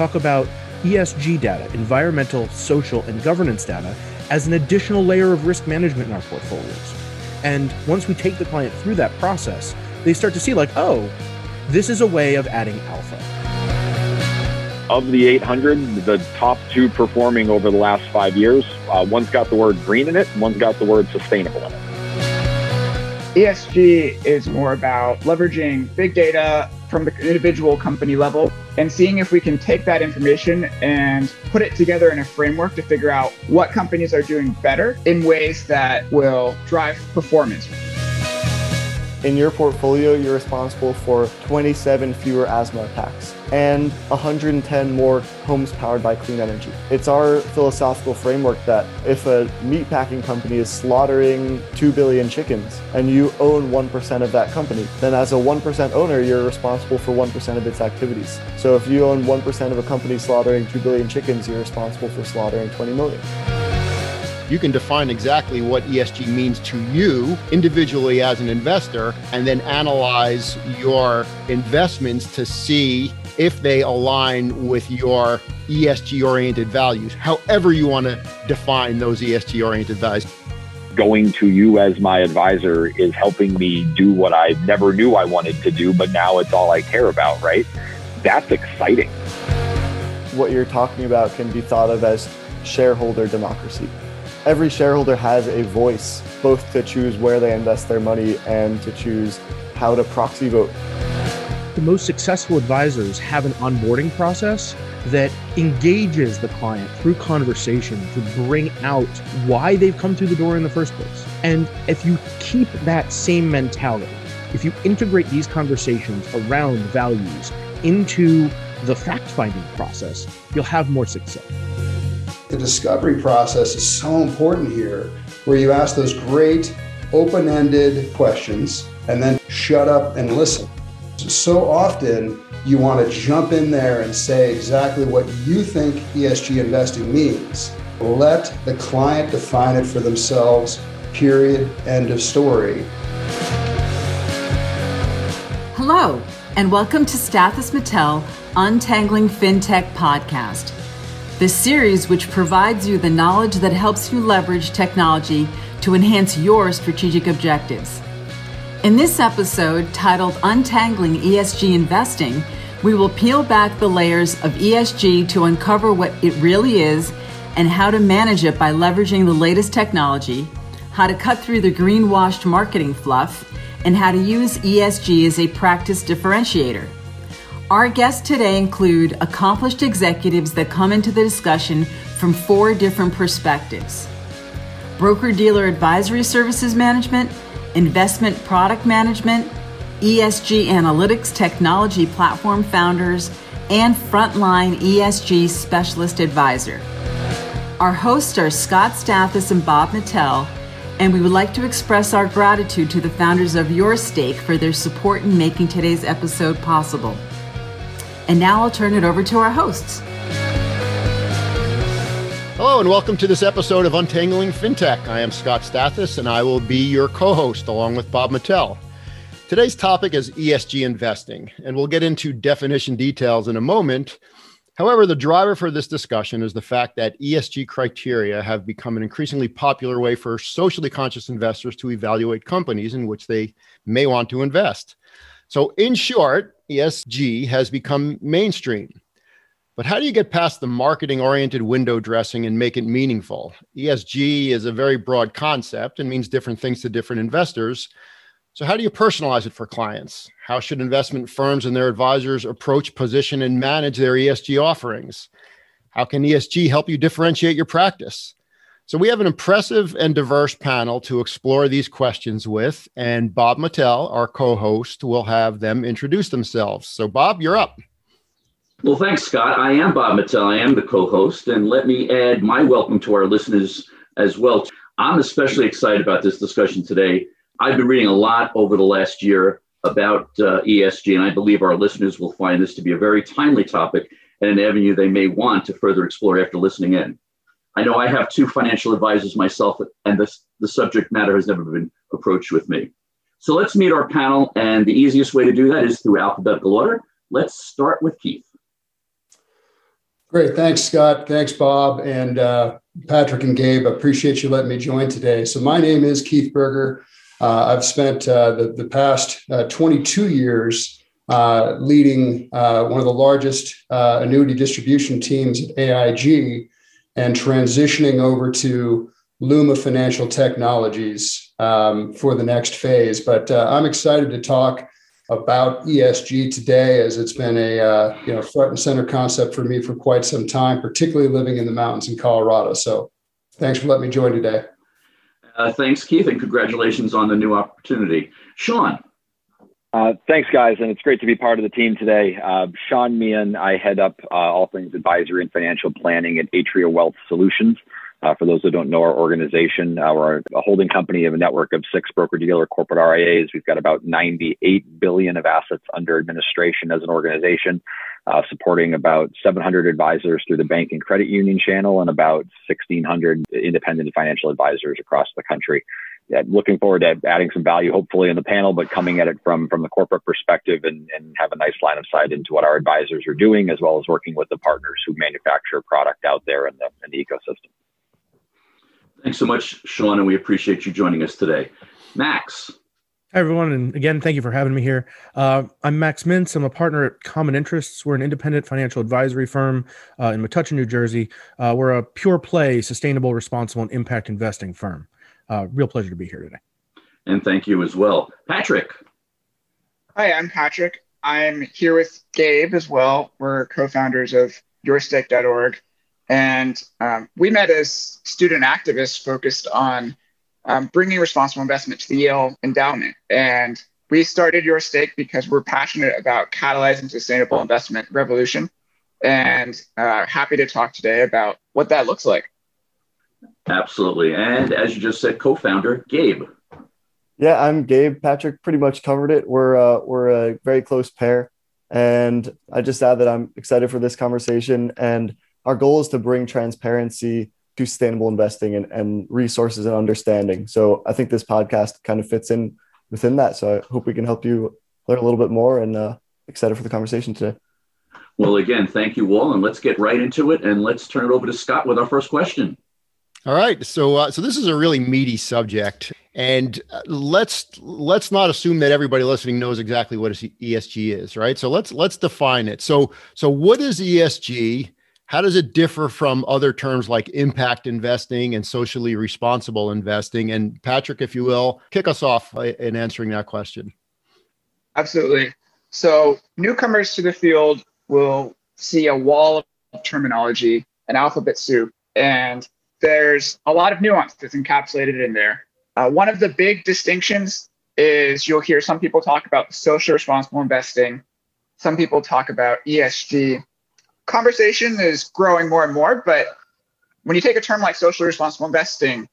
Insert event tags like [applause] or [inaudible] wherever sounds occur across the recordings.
we talk about ESG data, environmental, social, and governance data, as an additional layer of risk management in our portfolios. And once we take the client through that process, they start to see, like, oh, this is a way of adding alpha. Of the 800, the top two performing over the last five years, uh, one's got the word green in it, one's got the word sustainable in it. ESG is more about leveraging big data from the individual company level and seeing if we can take that information and put it together in a framework to figure out what companies are doing better in ways that will drive performance. In your portfolio, you're responsible for 27 fewer asthma attacks and 110 more homes powered by clean energy. It's our philosophical framework that if a meatpacking company is slaughtering 2 billion chickens and you own 1% of that company, then as a 1% owner, you're responsible for 1% of its activities. So if you own 1% of a company slaughtering 2 billion chickens, you're responsible for slaughtering 20 million you can define exactly what ESG means to you individually as an investor and then analyze your investments to see if they align with your ESG oriented values, however you want to define those ESG oriented values. Going to you as my advisor is helping me do what I never knew I wanted to do, but now it's all I care about, right? That's exciting. What you're talking about can be thought of as shareholder democracy every shareholder has a voice, both to choose where they invest their money and to choose how to proxy vote. The most successful advisors have an onboarding process that engages the client through conversation to bring out why they've come through the door in the first place. And if you keep that same mentality, if you integrate these conversations around values into the fact finding process, you'll have more success. The discovery process is so important here, where you ask those great open ended questions and then shut up and listen. So often, you want to jump in there and say exactly what you think ESG investing means. Let the client define it for themselves, period, end of story. Hello, and welcome to Stathis Mattel Untangling FinTech podcast. This series, which provides you the knowledge that helps you leverage technology to enhance your strategic objectives. In this episode, titled Untangling ESG Investing, we will peel back the layers of ESG to uncover what it really is and how to manage it by leveraging the latest technology, how to cut through the greenwashed marketing fluff, and how to use ESG as a practice differentiator. Our guests today include accomplished executives that come into the discussion from four different perspectives broker dealer advisory services management, investment product management, ESG analytics technology platform founders, and frontline ESG specialist advisor. Our hosts are Scott Stathis and Bob Mattel, and we would like to express our gratitude to the founders of Your Stake for their support in making today's episode possible. And now I'll turn it over to our hosts. Hello, and welcome to this episode of Untangling FinTech. I am Scott Stathis, and I will be your co host along with Bob Mattel. Today's topic is ESG investing, and we'll get into definition details in a moment. However, the driver for this discussion is the fact that ESG criteria have become an increasingly popular way for socially conscious investors to evaluate companies in which they may want to invest. So, in short, ESG has become mainstream. But how do you get past the marketing oriented window dressing and make it meaningful? ESG is a very broad concept and means different things to different investors. So, how do you personalize it for clients? How should investment firms and their advisors approach, position, and manage their ESG offerings? How can ESG help you differentiate your practice? So we have an impressive and diverse panel to explore these questions with, and Bob Mattel, our co-host, will have them introduce themselves. So Bob, you're up. Well, thanks, Scott. I am Bob Mattel. I am the co-host, and let me add my welcome to our listeners as well. I'm especially excited about this discussion today. I've been reading a lot over the last year about uh, ESG, and I believe our listeners will find this to be a very timely topic and an avenue they may want to further explore after listening in. I know I have two financial advisors myself, and this, the subject matter has never been approached with me. So let's meet our panel, and the easiest way to do that is through alphabetical order. Let's start with Keith. Great. Thanks, Scott. Thanks, Bob. And uh, Patrick and Gabe, appreciate you letting me join today. So, my name is Keith Berger. Uh, I've spent uh, the, the past uh, 22 years uh, leading uh, one of the largest annuity distribution teams at AIG and transitioning over to Luma Financial Technologies um, for the next phase. But I'm excited to talk about ESG today, as it's been a uh, you know front and center concept for me for quite some time, particularly living in the mountains in Colorado. So, thanks for letting me join today. Uh, thanks, Keith, and congratulations on the new opportunity, Sean. Uh, thanks, guys, and it's great to be part of the team today. Uh, Sean Meehan, I head up uh, all things advisory and financial planning at Atria Wealth Solutions. Uh, for those who don't know our organization, uh, we're a holding company of a network of six broker dealer corporate RIAs. We've got about 98 billion of assets under administration as an organization, uh, supporting about 700 advisors through the bank and credit union channel and about 1,600 independent financial advisors across the country. Yeah, looking forward to adding some value, hopefully, in the panel, but coming at it from from the corporate perspective and, and have a nice line of sight into what our advisors are doing, as well as working with the partners who manufacture product out there in the, in the ecosystem. Thanks so much, Sean, and we appreciate you joining us today. Max. Hi, everyone. And again, thank you for having me here. Uh, I'm Max Mintz. I'm a partner at Common Interests. We're an independent financial advisory firm uh, in Metuchen, New Jersey. Uh, we're a pure play, sustainable, responsible, and impact investing firm. Uh, real pleasure to be here today. And thank you as well. Patrick. Hi, I'm Patrick. I'm here with Gabe as well. We're co founders of YourStake.org. And um, we met as student activists focused on um, bringing responsible investment to the Yale endowment. And we started Your Stake because we're passionate about catalyzing sustainable investment revolution and uh, happy to talk today about what that looks like. Absolutely. And as you just said, co founder, Gabe. Yeah, I'm Gabe. Patrick pretty much covered it. We're, uh, we're a very close pair. And I just add that I'm excited for this conversation and our goal is to bring transparency to sustainable investing and, and resources and understanding. So I think this podcast kind of fits in within that. So I hope we can help you learn a little bit more and uh, excited for the conversation today. Well, again, thank you all, and let's get right into it, and let's turn it over to Scott with our first question. All right, so uh, so this is a really meaty subject, and uh, let's let's not assume that everybody listening knows exactly what ESG is, right? So let's let's define it. So so what is ESG? How does it differ from other terms like impact investing and socially responsible investing? And Patrick, if you will, kick us off in answering that question. Absolutely. So, newcomers to the field will see a wall of terminology, an alphabet soup, and there's a lot of nuance that's encapsulated in there. Uh, one of the big distinctions is you'll hear some people talk about social responsible investing, some people talk about ESG, conversation is growing more and more, but when you take a term like socially responsible investing,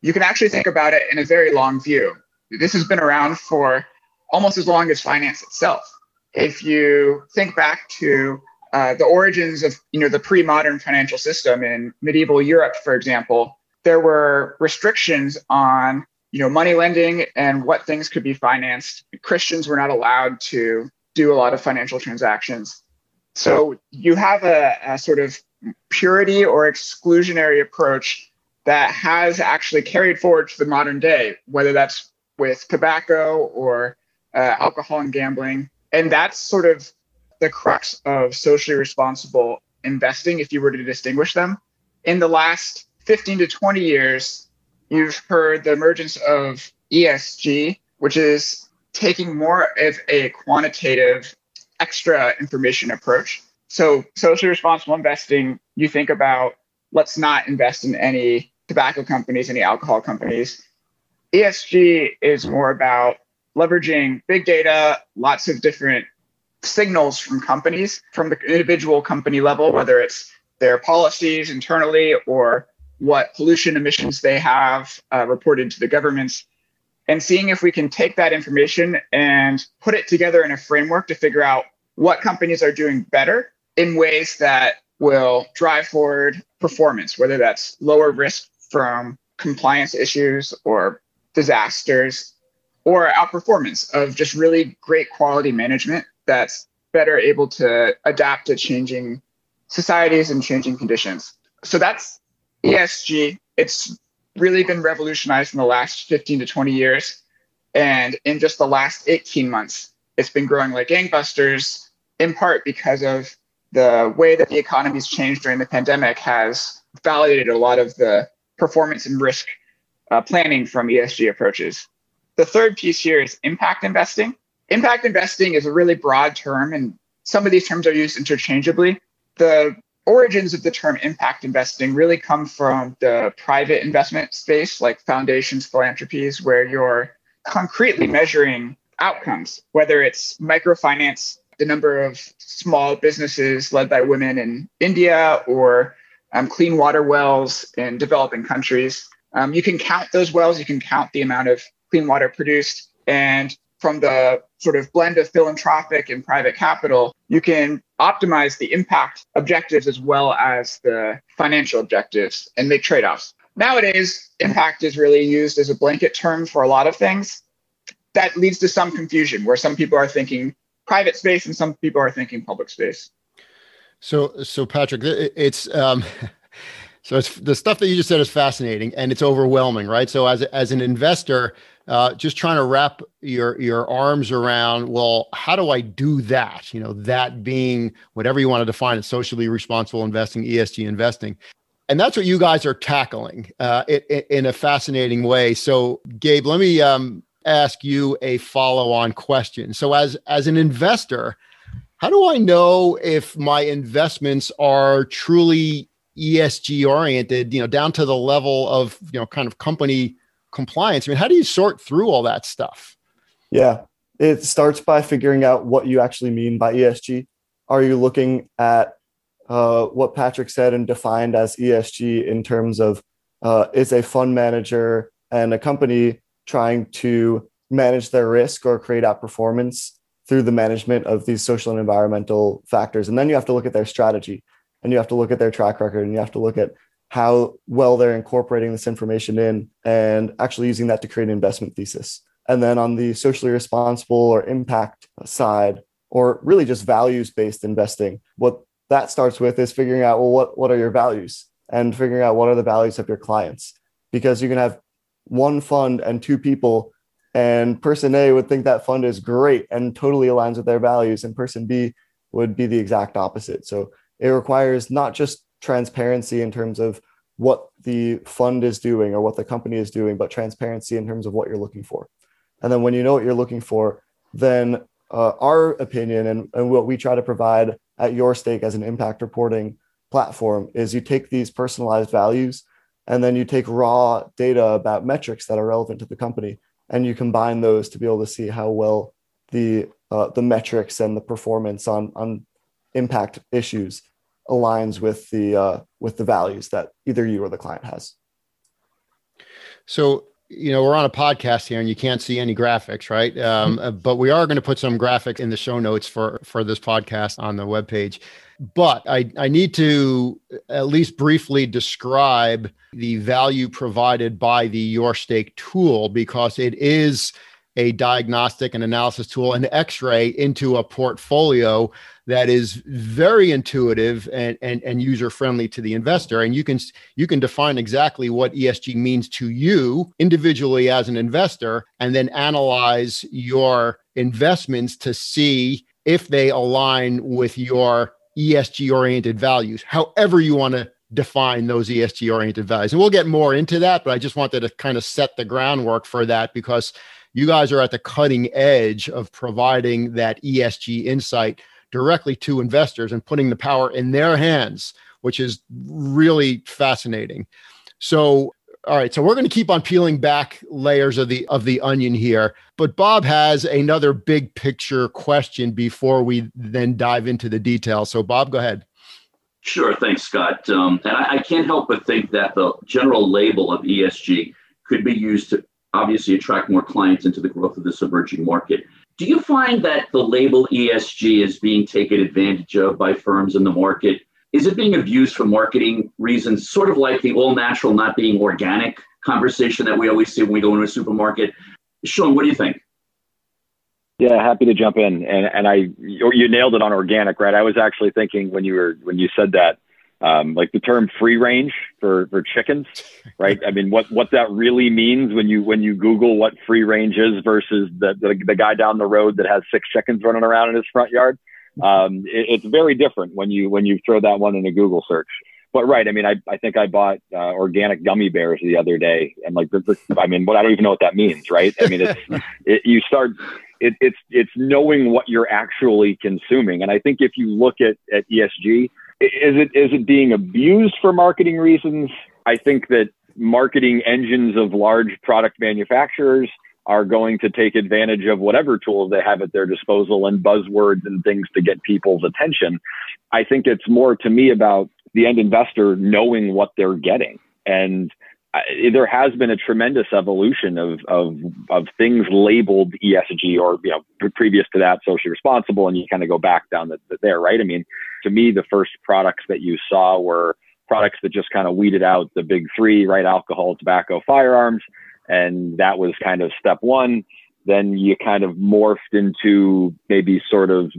you can actually think about it in a very long view. This has been around for almost as long as finance itself. If you think back to uh, the origins of you know the pre-modern financial system in medieval Europe, for example, there were restrictions on you know money lending and what things could be financed. Christians were not allowed to do a lot of financial transactions. So you have a, a sort of purity or exclusionary approach that has actually carried forward to the modern day, whether that's with tobacco or uh, alcohol and gambling. And that's sort of the crux of socially responsible investing, if you were to distinguish them. In the last 15 to 20 years, you've heard the emergence of ESG, which is taking more of a quantitative extra information approach. So, socially responsible investing, you think about let's not invest in any tobacco companies, any alcohol companies. ESG is more about leveraging big data, lots of different signals from companies, from the individual company level, whether it's their policies internally or what pollution emissions they have uh, reported to the governments, and seeing if we can take that information and put it together in a framework to figure out what companies are doing better in ways that will drive forward performance, whether that's lower risk from compliance issues or disasters, or outperformance of just really great quality management that's better able to adapt to changing societies and changing conditions. So that's ESG. It's really been revolutionized in the last 15 to 20 years. And in just the last 18 months, it's been growing like gangbusters, in part because of the way that the economy's changed during the pandemic has validated a lot of the performance and risk uh, planning from ESG approaches. The third piece here is impact investing. Impact investing is a really broad term, and some of these terms are used interchangeably. The origins of the term impact investing really come from the private investment space, like foundations, philanthropies, where you're concretely measuring outcomes, whether it's microfinance, the number of small businesses led by women in India, or um, clean water wells in developing countries. Um, you can count those wells, you can count the amount of clean water produced, and from the sort of blend of philanthropic and private capital, you can optimize the impact objectives as well as the financial objectives and make trade offs. Nowadays, impact is really used as a blanket term for a lot of things. That leads to some confusion where some people are thinking private space and some people are thinking public space. So, so Patrick, it's um, [laughs] so it's the stuff that you just said is fascinating and it's overwhelming, right? So, as as an investor, uh, just trying to wrap your your arms around well how do i do that? You know that being whatever you want to define it socially responsible investing esg investing. And that's what you guys are tackling uh, it, it, in a fascinating way. So gabe let me um, ask you a follow-on question. So as as an investor how do i know if my investments are truly esg oriented you know down to the level of you know kind of company compliance. I mean, how do you sort through all that stuff? Yeah, it starts by figuring out what you actually mean by ESG. Are you looking at uh, what Patrick said and defined as ESG in terms of uh, is a fund manager and a company trying to manage their risk or create outperformance through the management of these social and environmental factors? And then you have to look at their strategy and you have to look at their track record and you have to look at how well they're incorporating this information in and actually using that to create an investment thesis. And then on the socially responsible or impact side, or really just values based investing, what that starts with is figuring out, well, what, what are your values and figuring out what are the values of your clients? Because you can have one fund and two people, and person A would think that fund is great and totally aligns with their values, and person B would be the exact opposite. So it requires not just transparency in terms of what the fund is doing or what the company is doing, but transparency in terms of what you're looking for. And then when you know what you're looking for, then uh, our opinion and, and what we try to provide at your stake as an impact reporting platform is you take these personalized values and then you take raw data about metrics that are relevant to the company and you combine those to be able to see how well the uh, the metrics and the performance on on impact issues aligns with the uh, with the values that either you or the client has. So you know we're on a podcast here and you can't see any graphics right um, [laughs] but we are going to put some graphics in the show notes for for this podcast on the webpage but I, I need to at least briefly describe the value provided by the your stake tool because it is a diagnostic and analysis tool an x-ray into a portfolio that is very intuitive and, and, and user friendly to the investor. And you can you can define exactly what esg means to you individually as an investor and then analyze your investments to see if they align with your esg oriented values however you want to define those esg oriented values. And we'll get more into that but i just wanted to kind of set the groundwork for that because you guys are at the cutting edge of providing that esg insight directly to investors and putting the power in their hands, which is really fascinating. So, all right, so we're going to keep on peeling back layers of the of the onion here, but Bob has another big picture question before we then dive into the details. So, Bob, go ahead. Sure, thanks, Scott. Um, and I, I can't help but think that the general label of ESG could be used to obviously attract more clients into the growth of this emerging market. Do you find that the label ESG is being taken advantage of by firms in the market? Is it being abused for marketing reasons, sort of like the all natural not being organic conversation that we always see when we go into a supermarket? Sean, what do you think? Yeah, happy to jump in. And and I you nailed it on organic, right? I was actually thinking when you were when you said that, um, like the term free range for for chickens, [laughs] right? I mean, what what that really means when you when you Google what free range is versus the the, the guy down the road that has six chickens running around in his front yard. [laughs] Um, it, it's very different when you when you throw that one in a Google search but right, I mean, I, I think I bought uh, organic gummy bears the other day, and like, the, the, I mean, what I don't even know what that means, right? I mean, it's [laughs] it, you start, it, it's it's knowing what you're actually consuming, and I think if you look at at ESG, is it is it being abused for marketing reasons? I think that marketing engines of large product manufacturers are going to take advantage of whatever tools they have at their disposal and buzzwords and things to get people's attention. I think it's more to me about the end investor knowing what they're getting. And I, there has been a tremendous evolution of, of, of things labeled ESG or, you know, previous to that, socially responsible. And you kind of go back down the, the, there, right? I mean, to me, the first products that you saw were products that just kind of weeded out the big three, right? Alcohol, tobacco, firearms. And that was kind of step one then you kind of morphed into maybe sort of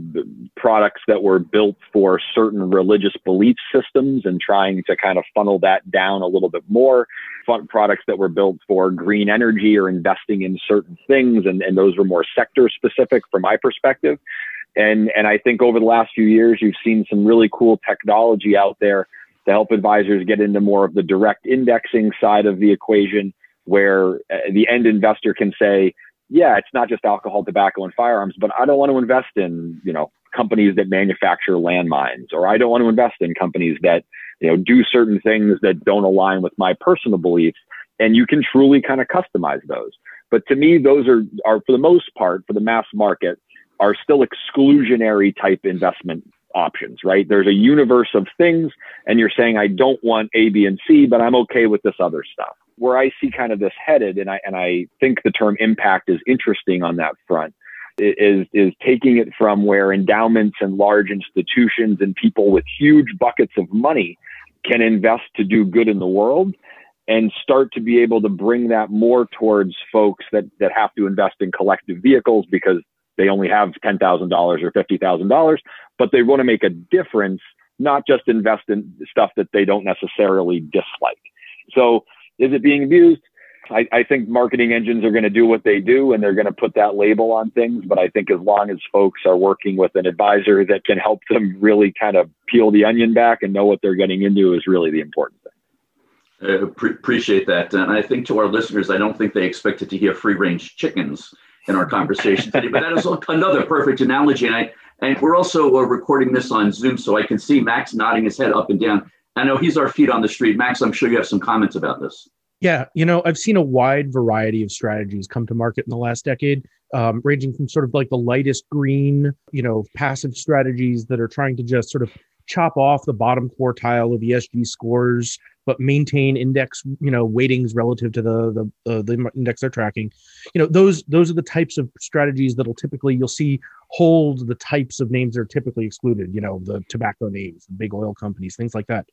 products that were built for certain religious belief systems and trying to kind of funnel that down a little bit more. Fun products that were built for green energy or investing in certain things, and, and those were more sector specific from my perspective. And and I think over the last few years, you've seen some really cool technology out there to help advisors get into more of the direct indexing side of the equation, where uh, the end investor can say, yeah, it's not just alcohol, tobacco, and firearms, but I don't want to invest in, you know, companies that manufacture landmines, or I don't want to invest in companies that, you know, do certain things that don't align with my personal beliefs. And you can truly kind of customize those. But to me, those are, are for the most part, for the mass market, are still exclusionary type investment options, right? There's a universe of things, and you're saying, I don't want A, B, and C, but I'm okay with this other stuff where I see kind of this headed, and I and I think the term impact is interesting on that front, is is taking it from where endowments and large institutions and people with huge buckets of money can invest to do good in the world and start to be able to bring that more towards folks that that have to invest in collective vehicles because they only have $10,000 or $50,000, but they want to make a difference, not just invest in stuff that they don't necessarily dislike. So is it being abused? I, I think marketing engines are going to do what they do and they're going to put that label on things. But I think as long as folks are working with an advisor that can help them really kind of peel the onion back and know what they're getting into is really the important thing. Uh, pre- appreciate that. And I think to our listeners, I don't think they expected to hear free range chickens in our conversation today, but that is [laughs] another perfect analogy. And I, and we're also uh, recording this on Zoom, so I can see Max nodding his head up and down. I know he's our feet on the street. Max, I'm sure you have some comments about this. Yeah, you know, I've seen a wide variety of strategies come to market in the last decade, um, ranging from sort of like the lightest green, you know, passive strategies that are trying to just sort of chop off the bottom quartile of ESG scores but maintain index you know weightings relative to the the, uh, the index they're tracking. You know those those are the types of strategies that'll typically you'll see hold the types of names that are typically excluded you know the tobacco names the big oil companies things like that.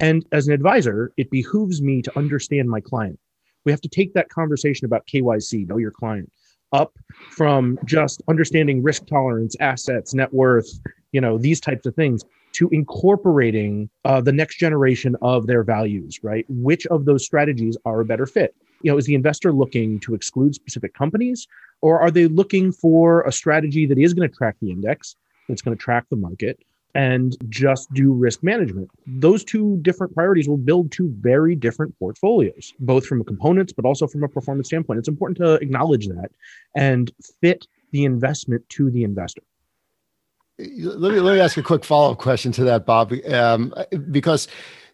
And as an advisor it behooves me to understand my client. We have to take that conversation about kyc know your client up from just understanding risk tolerance assets net worth you know these types of things to incorporating uh, the next generation of their values, right? Which of those strategies are a better fit? You know, is the investor looking to exclude specific companies, or are they looking for a strategy that is going to track the index, that's going to track the market, and just do risk management? Those two different priorities will build two very different portfolios, both from a components, but also from a performance standpoint. It's important to acknowledge that and fit the investment to the investor let me let me ask a quick follow up question to that, Bob, um, because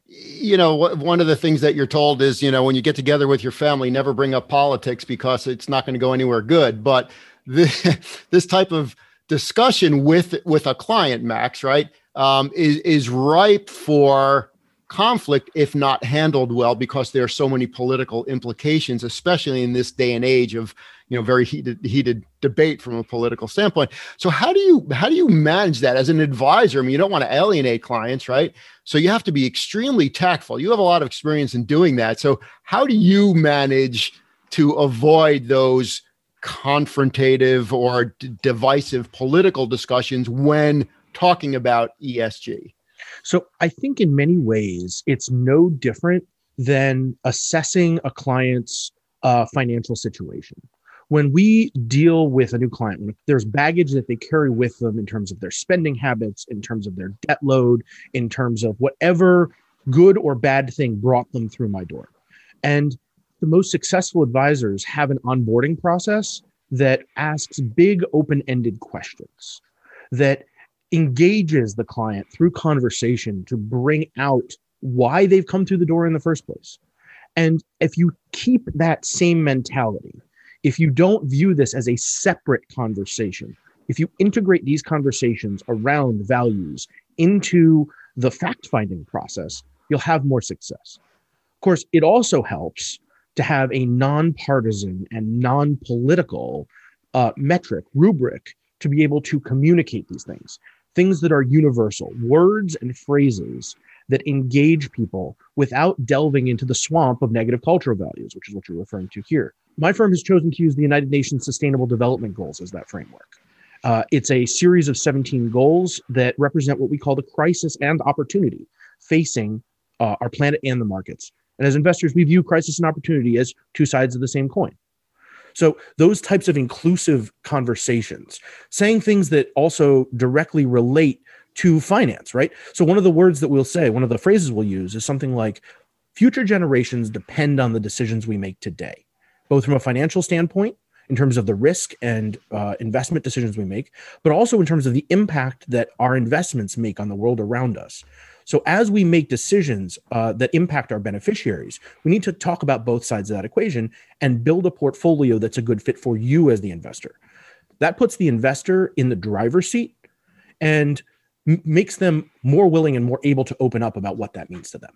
you know one of the things that you're told is you know when you get together with your family, never bring up politics because it's not going to go anywhere good. But the, [laughs] this type of discussion with with a client, Max, right, um, is is ripe for conflict if not handled well because there are so many political implications especially in this day and age of you know very heated heated debate from a political standpoint. So how do you how do you manage that as an advisor? I mean you don't want to alienate clients right? So you have to be extremely tactful. You have a lot of experience in doing that. So how do you manage to avoid those confrontative or d- divisive political discussions when talking about ESG? So I think in many ways it's no different than assessing a client's uh, financial situation. When we deal with a new client, there's baggage that they carry with them in terms of their spending habits, in terms of their debt load, in terms of whatever good or bad thing brought them through my door. And the most successful advisors have an onboarding process that asks big open ended questions that engages the client through conversation to bring out why they've come through the door in the first place. And if you keep that same mentality, if you don't view this as a separate conversation, if you integrate these conversations around values into the fact finding process, you'll have more success. Of course, it also helps to have a nonpartisan and non political uh, metric, rubric to be able to communicate these things, things that are universal, words and phrases that engage people without delving into the swamp of negative cultural values, which is what you're referring to here. My firm has chosen to use the United Nations Sustainable Development Goals as that framework. Uh, it's a series of 17 goals that represent what we call the crisis and opportunity facing uh, our planet and the markets. And as investors, we view crisis and opportunity as two sides of the same coin. So, those types of inclusive conversations, saying things that also directly relate to finance, right? So, one of the words that we'll say, one of the phrases we'll use is something like future generations depend on the decisions we make today, both from a financial standpoint, in terms of the risk and uh, investment decisions we make, but also in terms of the impact that our investments make on the world around us. So, as we make decisions uh, that impact our beneficiaries, we need to talk about both sides of that equation and build a portfolio that's a good fit for you as the investor. That puts the investor in the driver's seat and m- makes them more willing and more able to open up about what that means to them.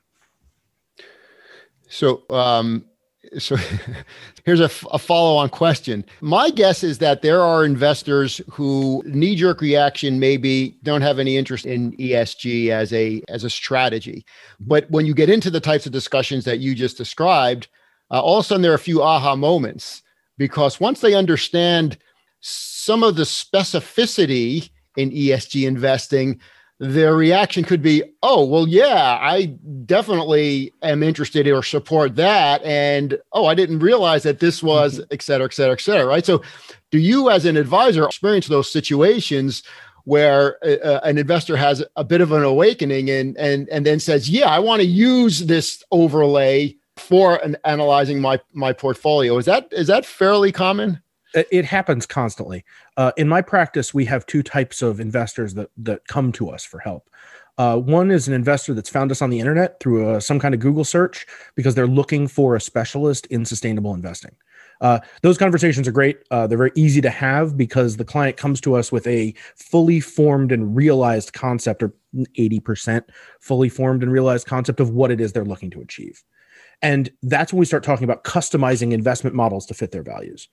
So, um, so [laughs] here's a, f- a follow-on question. My guess is that there are investors who knee-jerk reaction maybe don't have any interest in esg as a as a strategy. But when you get into the types of discussions that you just described uh, all of a sudden there are a few aha moments. Because once they understand some of the specificity in esg investing their reaction could be, oh, well, yeah, I definitely am interested or support that. And oh, I didn't realize that this was, mm-hmm. et cetera, et cetera, et cetera. Right. So, do you as an advisor experience those situations where uh, uh, an investor has a bit of an awakening and, and, and then says, yeah, I want to use this overlay for an, analyzing my, my portfolio? Is that, is that fairly common? It happens constantly. Uh, in my practice, we have two types of investors that that come to us for help. Uh, one is an investor that's found us on the internet through a, uh, some kind of Google search because they're looking for a specialist in sustainable investing. Uh, those conversations are great. Uh, they're very easy to have because the client comes to us with a fully formed and realized concept, or 80% fully formed and realized concept of what it is they're looking to achieve. And that's when we start talking about customizing investment models to fit their values.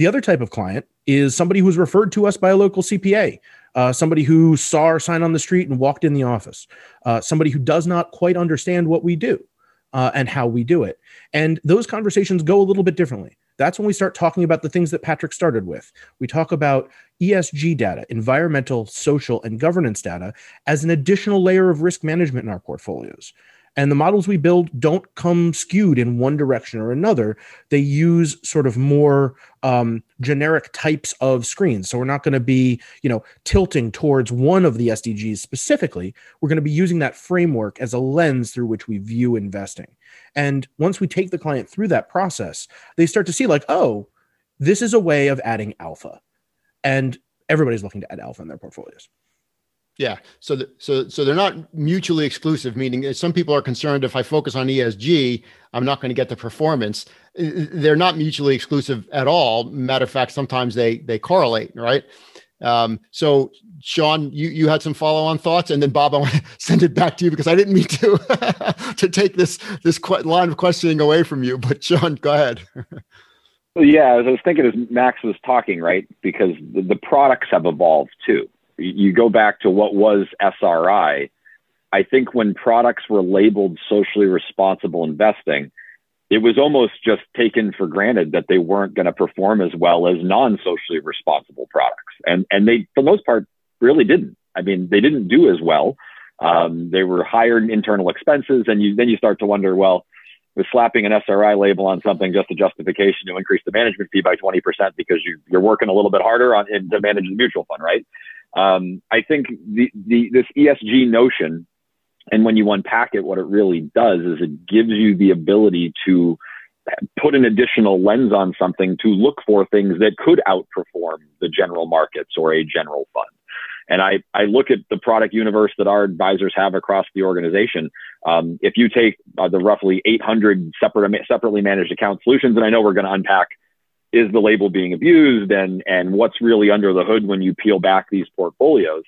The other type of client is somebody who's referred to us by a local CPA, uh, somebody who saw our sign on the street and walked in the office, uh, somebody who does not quite understand what we do uh, and how we do it. And those conversations go a little bit differently. That's when we start talking about the things that Patrick started with. We talk about ESG data, environmental, social, and governance data, as an additional layer of risk management in our portfolios. And the models we build don't come skewed in one direction or another. They use sort of more um, generic types of screens. So we're not going to be, you know, tilting towards one of the SDGs specifically. We're going to be using that framework as a lens through which we view investing. And once we take the client through that process, they start to see like, oh, this is a way of adding alpha. And everybody's looking to add alpha in their portfolios. Yeah. So, the, so, so they're not mutually exclusive. Meaning, uh, some people are concerned if I focus on ESG, I'm not going to get the performance. Uh, uh, they're not mutually exclusive at all. Matter of fact, sometimes they they correlate, right? Um, so, Sean, you you had some follow on thoughts, and then Bob, I want to [laughs] send it back to you because I didn't mean to [laughs] to take this this line of questioning away from you. But Sean, go ahead. well, [laughs] yeah, I was thinking as Max was talking, right? Because the, the products have evolved too you go back to what was SRI. I think when products were labeled socially responsible investing, it was almost just taken for granted that they weren't going to perform as well as non-socially responsible products. And, and they, for the most part, really didn't. I mean, they didn't do as well. Um, they were higher internal expenses. And you, then you start to wonder, well, with slapping an SRI label on something just a justification to increase the management fee by 20% because you, you're working a little bit harder on to manage the mutual fund, right? Um, I think the, the, this ESG notion and when you unpack it, what it really does is it gives you the ability to put an additional lens on something to look for things that could outperform the general markets or a general fund. And I, I look at the product universe that our advisors have across the organization. Um, if you take uh, the roughly 800 separate, separately managed account solutions, and I know we're going to unpack is the label being abused and, and what's really under the hood when you peel back these portfolios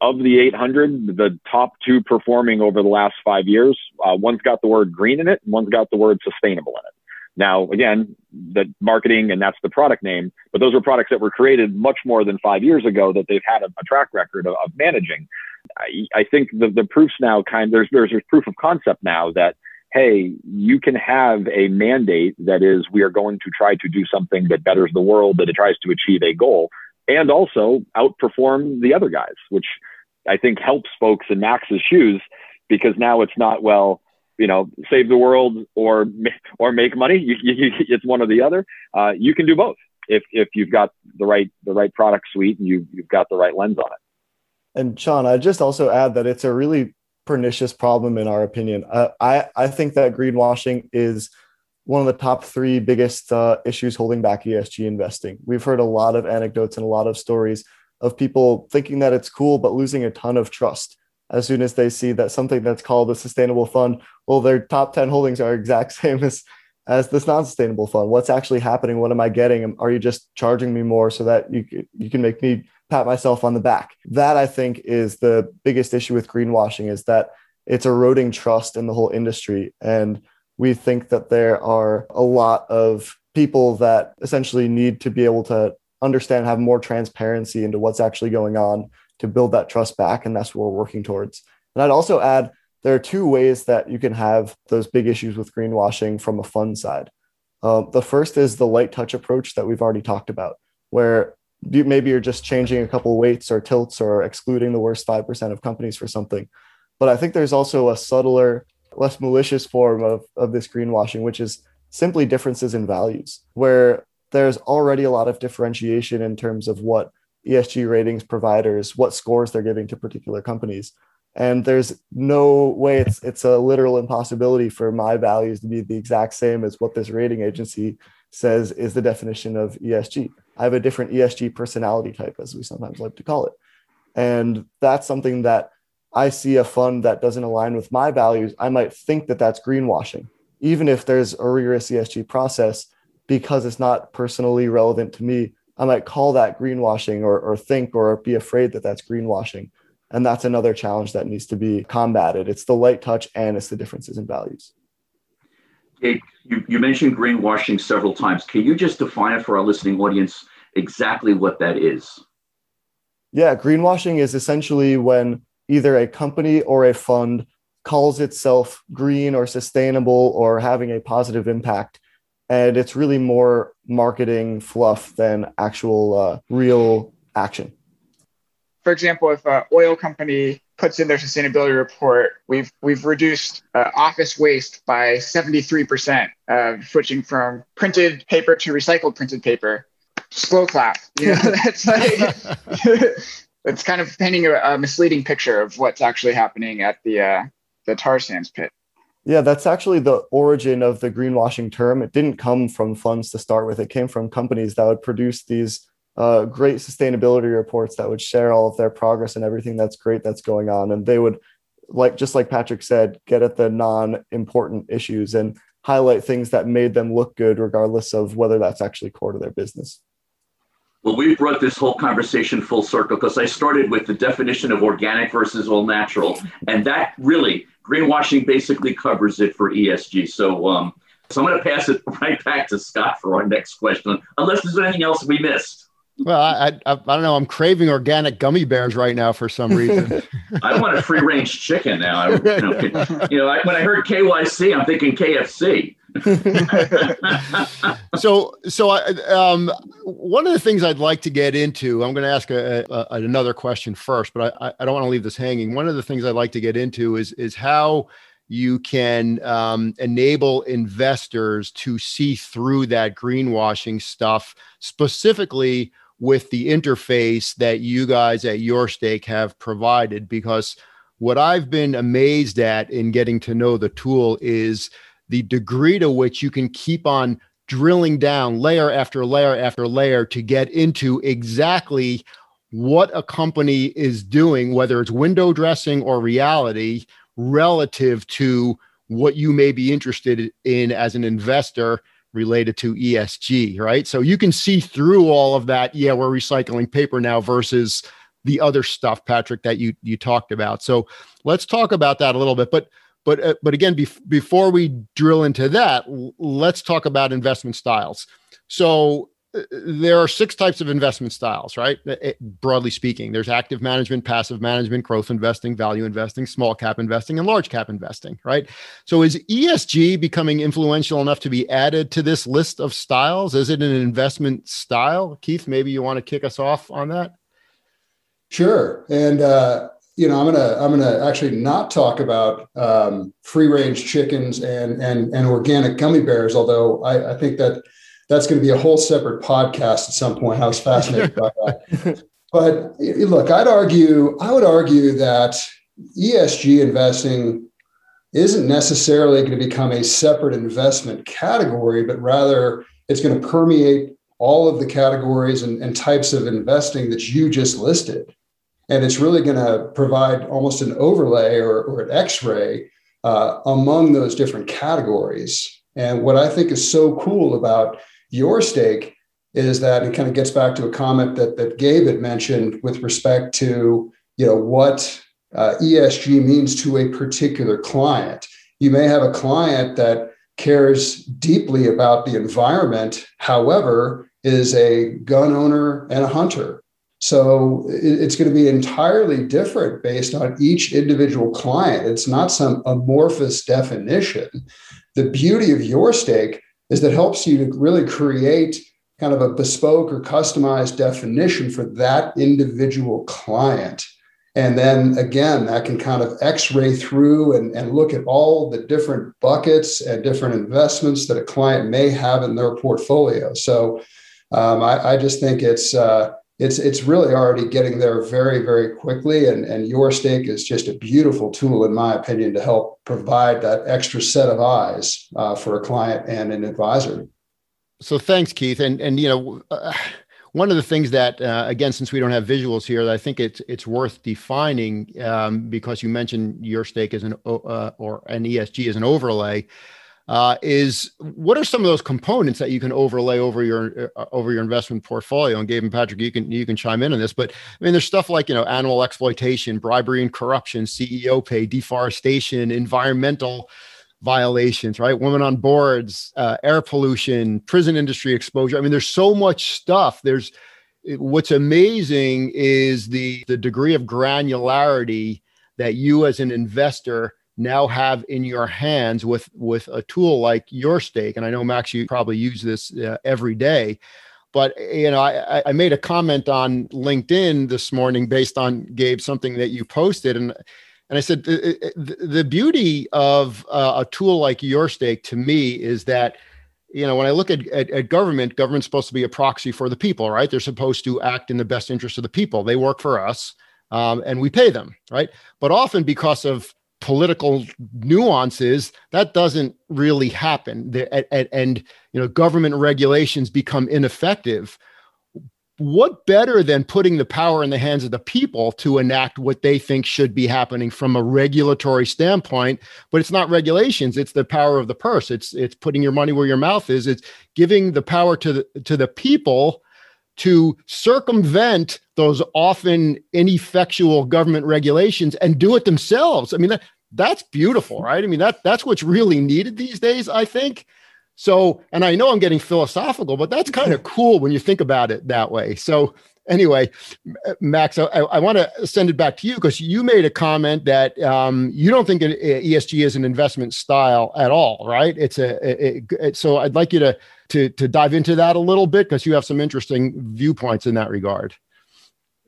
of the 800, the top two performing over the last five years, uh, one's got the word green in it, and one's got the word sustainable in it. Now, again, the marketing and that's the product name, but those are products that were created much more than five years ago that they've had a, a track record of, of managing. I, I, think the, the proof's now kind there's, there's there's proof of concept now that hey, you can have a mandate that is we are going to try to do something that betters the world, that it tries to achieve a goal, and also outperform the other guys, which I think helps folks in Max's shoes because now it's not well, you know, save the world or [laughs] or make money. [laughs] You, you, it's one or the other. Uh, you can do both if if you've got the right the right product suite and you you've got the right lens on it. And Sean, I just also add that it's a really pernicious problem in our opinion. Uh, I I think that greenwashing is one of the top three biggest uh, issues holding back ESG investing. We've heard a lot of anecdotes and a lot of stories of people thinking that it's cool, but losing a ton of trust as soon as they see that something that's called a sustainable fund, well, their top 10 holdings are exact [laughs] same as, as this non-sustainable fund. What's actually happening? What am I getting? Are you just charging me more so that you, you can make me pat myself on the back? That I think is the biggest issue with greenwashing is that it's eroding trust in the whole industry. And we think that there are a lot of people that essentially need to be able to understand, have more transparency into what's actually going on to build that trust back. And that's what we're working towards. And I'd also add there are two ways that you can have those big issues with greenwashing from a fund side. Uh, the first is the light touch approach that we've already talked about, where maybe you're just changing a couple weights or tilts or excluding the worst 5% of companies for something. But I think there's also a subtler, less malicious form of, of this greenwashing, which is simply differences in values, where there's already a lot of differentiation in terms of what ESG ratings providers, what scores they're giving to particular companies. And there's no way it's it's a literal impossibility for my values to be the exact same as what this rating agency says is the definition of ESG. I have a different ESG personality type, as we sometimes like to call it. And that's something that I see a fund that doesn't align with my values. I might think that that's greenwashing, even if there's a rigorous ESG process because it's not personally relevant to me, I might call that greenwashing or, or think or be afraid that that's greenwashing. And that's another challenge that needs to be combated. It's the light touch and it's the differences in values. You, you mentioned greenwashing several times. Can you just define it for our listening audience exactly what that is? Yeah, greenwashing is essentially when either a company or a fund calls itself green or sustainable or having a positive impact and it's really more marketing fluff than actual uh, real action. For example, if an oil company puts in their sustainability report, we've we've reduced uh, office waste by 73%, uh, switching from printed paper to recycled printed paper. Slow clap. You know, [laughs] that's like [laughs] it's kind of painting a, a, misleading picture of what's actually happening at the uh, the tar sands pit. Yeah, that's actually the origin of the greenwashing term. It didn't come from funds to start with. It came from companies that would produce these uh, great sustainability reports that would share all of their progress and everything that's great that's going on. And they would, like just like Patrick said, get at the non-important issues and highlight things that made them look good, regardless of whether that's actually core to their business. Well, we've brought this whole conversation full circle because I started with the definition of organic versus all natural, and that really greenwashing basically covers it for ESG. So, um, so I'm going to pass it [laughs] right back to Scott for our next question, unless there's anything else we missed. Well, I, I, I don't know. I'm craving organic gummy bears right now for some reason. [laughs] I want a free range chicken now. I, you know, [laughs] you know I, when I heard KYC, I'm thinking KFC. [laughs] so, so I, um, one of the things I'd like to get into, I'm going to ask a, a, another question first, but I, I don't want to leave this hanging. One of the things I'd like to get into is is how you can um, enable investors to see through that greenwashing stuff, specifically with the interface that you guys at Your Stake have provided. Because what I've been amazed at in getting to know the tool is the degree to which you can keep on drilling down layer after layer after layer to get into exactly what a company is doing, whether it's window dressing or reality, relative to what you may be interested in as an investor related to ESG, right? So you can see through all of that. Yeah, we're recycling paper now versus the other stuff, Patrick, that you you talked about. So let's talk about that a little bit. But but uh, but again, bef- before we drill into that, l- let's talk about investment styles. So there are six types of investment styles, right? broadly speaking, there's active management, passive management, growth investing, value investing, small cap investing, and large cap investing, right? So is ESG becoming influential enough to be added to this list of styles? Is it an investment style? Keith, maybe you want to kick us off on that? Sure. And, uh, you know, I'm gonna I'm gonna actually not talk about um, free range chickens and and and organic gummy bears, although I, I think that that's going to be a whole separate podcast at some point. I was fascinated by that. [laughs] But look, I'd argue, I would argue that ESG investing isn't necessarily going to become a separate investment category, but rather it's going to permeate all of the categories and, and types of investing that you just listed. And it's really going to provide almost an overlay or, or an x ray uh, among those different categories. And what I think is so cool about your stake is that it kind of gets back to a comment that that Gabe had mentioned with respect to you know what uh, ESG means to a particular client. You may have a client that cares deeply about the environment, however, is a gun owner and a hunter. So it's going to be entirely different based on each individual client. It's not some amorphous definition. The beauty of your stake is that helps you to really create kind of a bespoke or customized definition for that individual client. And then again, that can kind of x ray through and, and look at all the different buckets and different investments that a client may have in their portfolio. So um, I, I, just think it's, uh, it's it's really already getting there very very quickly. And and your stake is just a beautiful tool in my opinion to help provide that extra set of eyes uh, for a client and an advisor. So thanks keith. And and you know uh, one of the things that uh, again since we don't have visuals here i think it's it's worth defining um, because you mentioned your stake as an uh, or an esg as an overlay uh, is what are some of those components that you can overlay over your uh, over your investment portfolio? And Gabe and Patrick, you can you can chime in on this, but I mean, there's stuff like you know animal exploitation, bribery and corruption, CEO pay, deforestation, environmental violations, right? Women on boards, uh, air pollution, prison industry exposure. I mean, there's so much stuff. There's what's amazing is the the degree of granularity that you as an investor now have in your hands with with a tool like your stake and i know max you probably use this uh, every day but you know I, I made a comment on linkedin this morning based on gabe something that you posted and and i said the, the beauty of uh, a tool like your stake to me is that you know when i look at, at, at government government's supposed to be a proxy for the people right? They're supposed to act in the best interest of the people. They work for us um, and we pay them right? But often because of political nuances that doesn't really happen. And, you know government regulations become ineffective. What better than putting the power in the hands of the people to enact what they think should be happening from a regulatory standpoint? But it's not regulations it's the power of the purse. It's it's putting your money where your mouth is. It's giving the power to the to the people to circumvent those often ineffectual government regulations and do it themselves. I mean, that, that's beautiful, right? I mean, that that's what's really needed these days, I think. So, and I know I'm getting philosophical, but that's kind of cool when you think about it that way. So, anyway, Max, I, I want to send it back to you because you made a comment that um, you don't think ESG is an investment style at all, right? It's a it, it, so I'd like you to to to dive into that a little bit because you have some interesting viewpoints in that regard.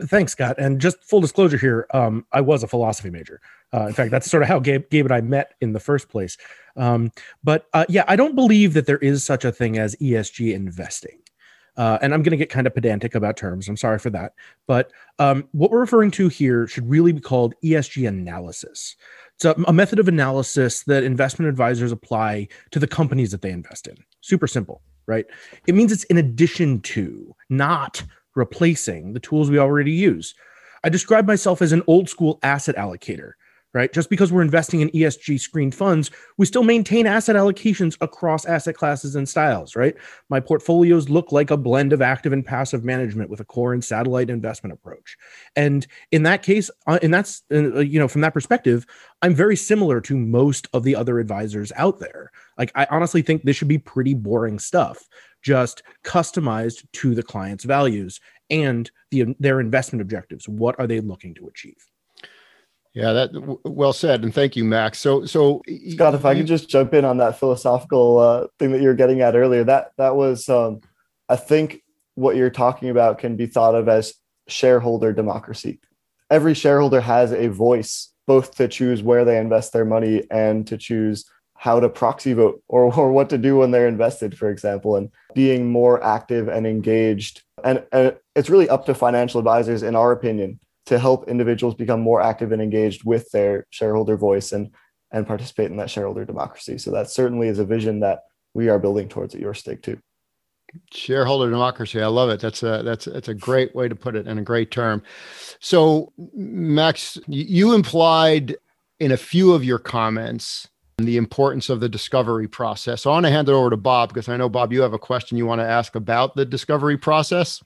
Thanks, Scott. And just full disclosure here, um, I was a philosophy major. Uh, in fact, that's sort of how Gabe, Gabe and I met in the first place. Um, but uh, yeah, I don't believe that there is such a thing as ESG investing. Uh, and I'm going to get kind of pedantic about terms. I'm sorry for that. But um, what we're referring to here should really be called ESG analysis. It's a, a method of analysis that investment advisors apply to the companies that they invest in. Super simple, right? It means it's in addition to, not replacing the tools we already use. I describe myself as an old school asset allocator right? Just because we're investing in ESG screened funds, we still maintain asset allocations across asset classes and styles, right? My portfolios look like a blend of active and passive management with a core and satellite investment approach. And in that case, uh, and that's, uh, you know, from that perspective, I'm very similar to most of the other advisors out there. Like, I honestly think this should be pretty boring stuff, just customized to the client's values and the, their investment objectives. What are they looking to achieve? Yeah, that well said, and thank you, Max. So, so Scott, if I could just jump in on that philosophical uh, thing that you were getting at earlier, that that was, um, I think, what you're talking about can be thought of as shareholder democracy. Every shareholder has a voice, both to choose where they invest their money and to choose how to proxy vote or, or what to do when they're invested, for example, and being more active and engaged. And, and it's really up to financial advisors, in our opinion, to help individuals become more active and engaged with their shareholder voice and and participate in that shareholder democracy. So that certainly is a vision that we are building towards at your stake too. Shareholder democracy, I love it. That's a that's that's a great way to put it and a great term. So, Max, you implied in a few of your comments the importance of the discovery process. So I want to hand it over to Bob because I know Bob, you have a question you want to ask about the discovery process.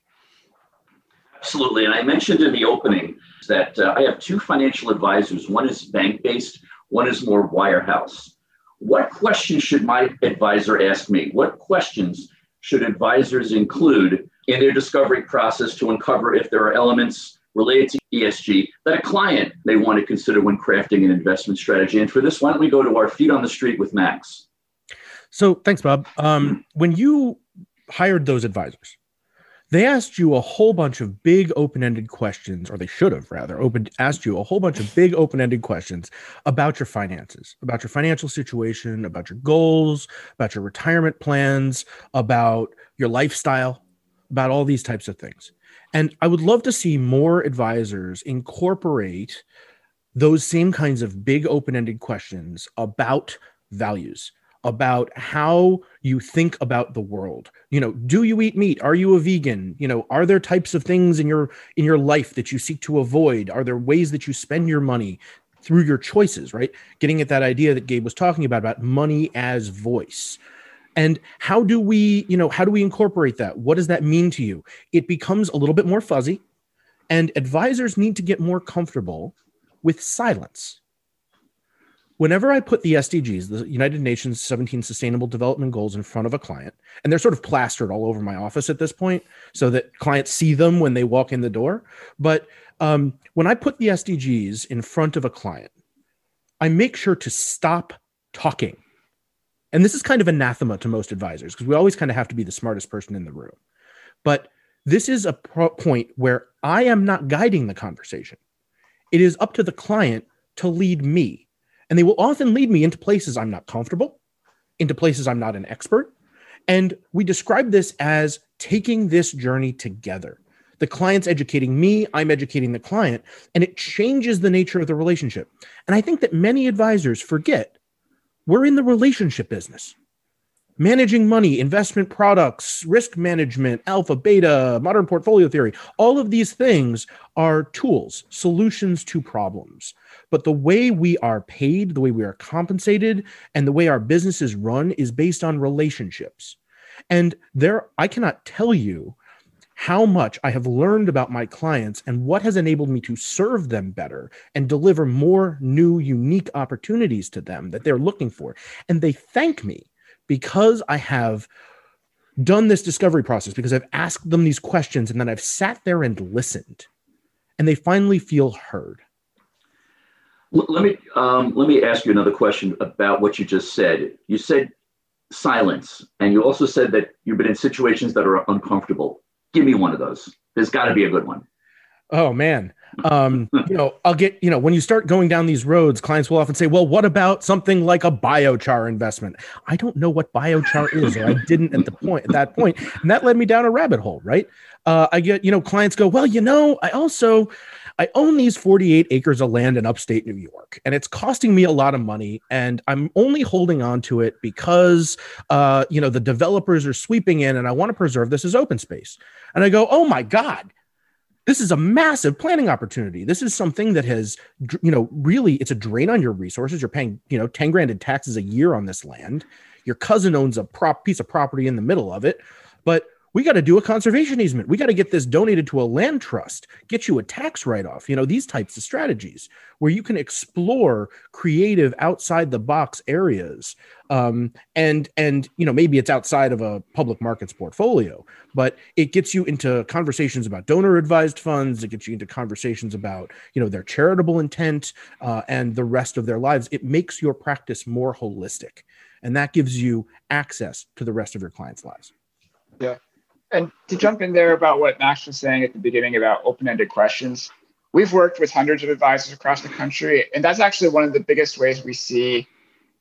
Absolutely. And I mentioned in the opening that uh, I have two financial advisors. One is bank based, one is more wirehouse. What questions should my advisor ask me? What questions should advisors include in their discovery process to uncover if there are elements related to ESG that a client may want to consider when crafting an investment strategy? And for this, why don't we go to our feet on the street with Max? So thanks, Bob. Um, when you hired those advisors, they asked you a whole bunch of big open-ended questions or they should have rather open asked you a whole bunch of big open-ended questions about your finances about your financial situation about your goals about your retirement plans about your lifestyle about all these types of things. And i would love to see more advisors incorporate those same kinds of big open-ended questions about values about how you think about the world. You know do you eat meat? Are you a vegan? You know are there types of things in your in your life that you seek to avoid? Are there ways that you spend your money through your choices right? Getting at that idea that gabe was talking about about money as voice. And how do we you know how do we incorporate that? What does that mean to you? It becomes a little bit more fuzzy and advisors need to get more comfortable with silence whenever I put the SDGs, the United Nations 17 Sustainable Development Goals, in front of a client, and they're sort of plastered all over my office at this point so that clients see them when they walk in the door. But um, when I put the SDGs in front of a client, I make sure to stop talking. And this is kind of anathema to most advisors because we always kind of have to be the smartest person in the room. But this is a pro- point where I am not guiding the conversation. It is up to the client to lead me and they will often lead me into places I'm not comfortable, into places I'm not an expert. And we describe this as taking this journey together. The client's educating me, I'm educating the client, and it changes the nature of the relationship. And I think that many advisors forget we're in the relationship business. Managing money, investment products, risk management, alpha, beta, modern portfolio theory, all of these things are tools, solutions to problems. But the way we are paid, the way we are compensated, and the way our businesses run is based on relationships. And there, I cannot tell you how much I have learned about my clients and what has enabled me to serve them better and deliver more new, unique opportunities to them that they're looking for. And they thank me because I have done this discovery process because I've asked them these questions and then I've sat there and listened and they finally feel heard. Let me um, let me ask you another question about what you just said. You said silence, and you also said that you've been in situations that are uncomfortable. Give me one of those. There's got to be a good one. Oh man, um, you know, I'll get you know when you start going down these roads, clients will often say, "Well, what about something like a biochar investment?" I don't know what biochar is, or I didn't at the point at that point, and that led me down a rabbit hole. Right? Uh, I get you know clients go, "Well, you know, I also." I own these 48 acres of land in upstate New York, and it's costing me a lot of money. And I'm only holding on to it because, uh, you know, the developers are sweeping in, and I want to preserve this as open space. And I go, oh my God, this is a massive planning opportunity. This is something that has, you know, really, it's a drain on your resources. You're paying, you know, 10 grand in taxes a year on this land. Your cousin owns a prop piece of property in the middle of it, but we got to do a conservation easement. We got to get this donated to a land trust, get you a tax write off. You know, these types of strategies where you can explore creative outside the box areas. Um, and, and, you know, maybe it's outside of a public markets portfolio, but it gets you into conversations about donor advised funds. It gets you into conversations about, you know, their charitable intent uh, and the rest of their lives. It makes your practice more holistic. And that gives you access to the rest of your clients' lives. Yeah. And to jump in there about what Max was saying at the beginning about open ended questions, we've worked with hundreds of advisors across the country. And that's actually one of the biggest ways we see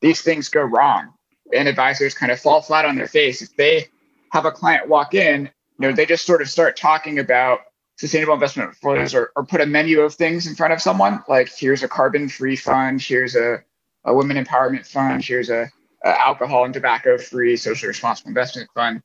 these things go wrong and advisors kind of fall flat on their face. If they have a client walk in, you know, they just sort of start talking about sustainable investment portfolios or, or put a menu of things in front of someone like here's a carbon free fund, here's a, a women empowerment fund, here's a, a alcohol and tobacco free social responsible investment fund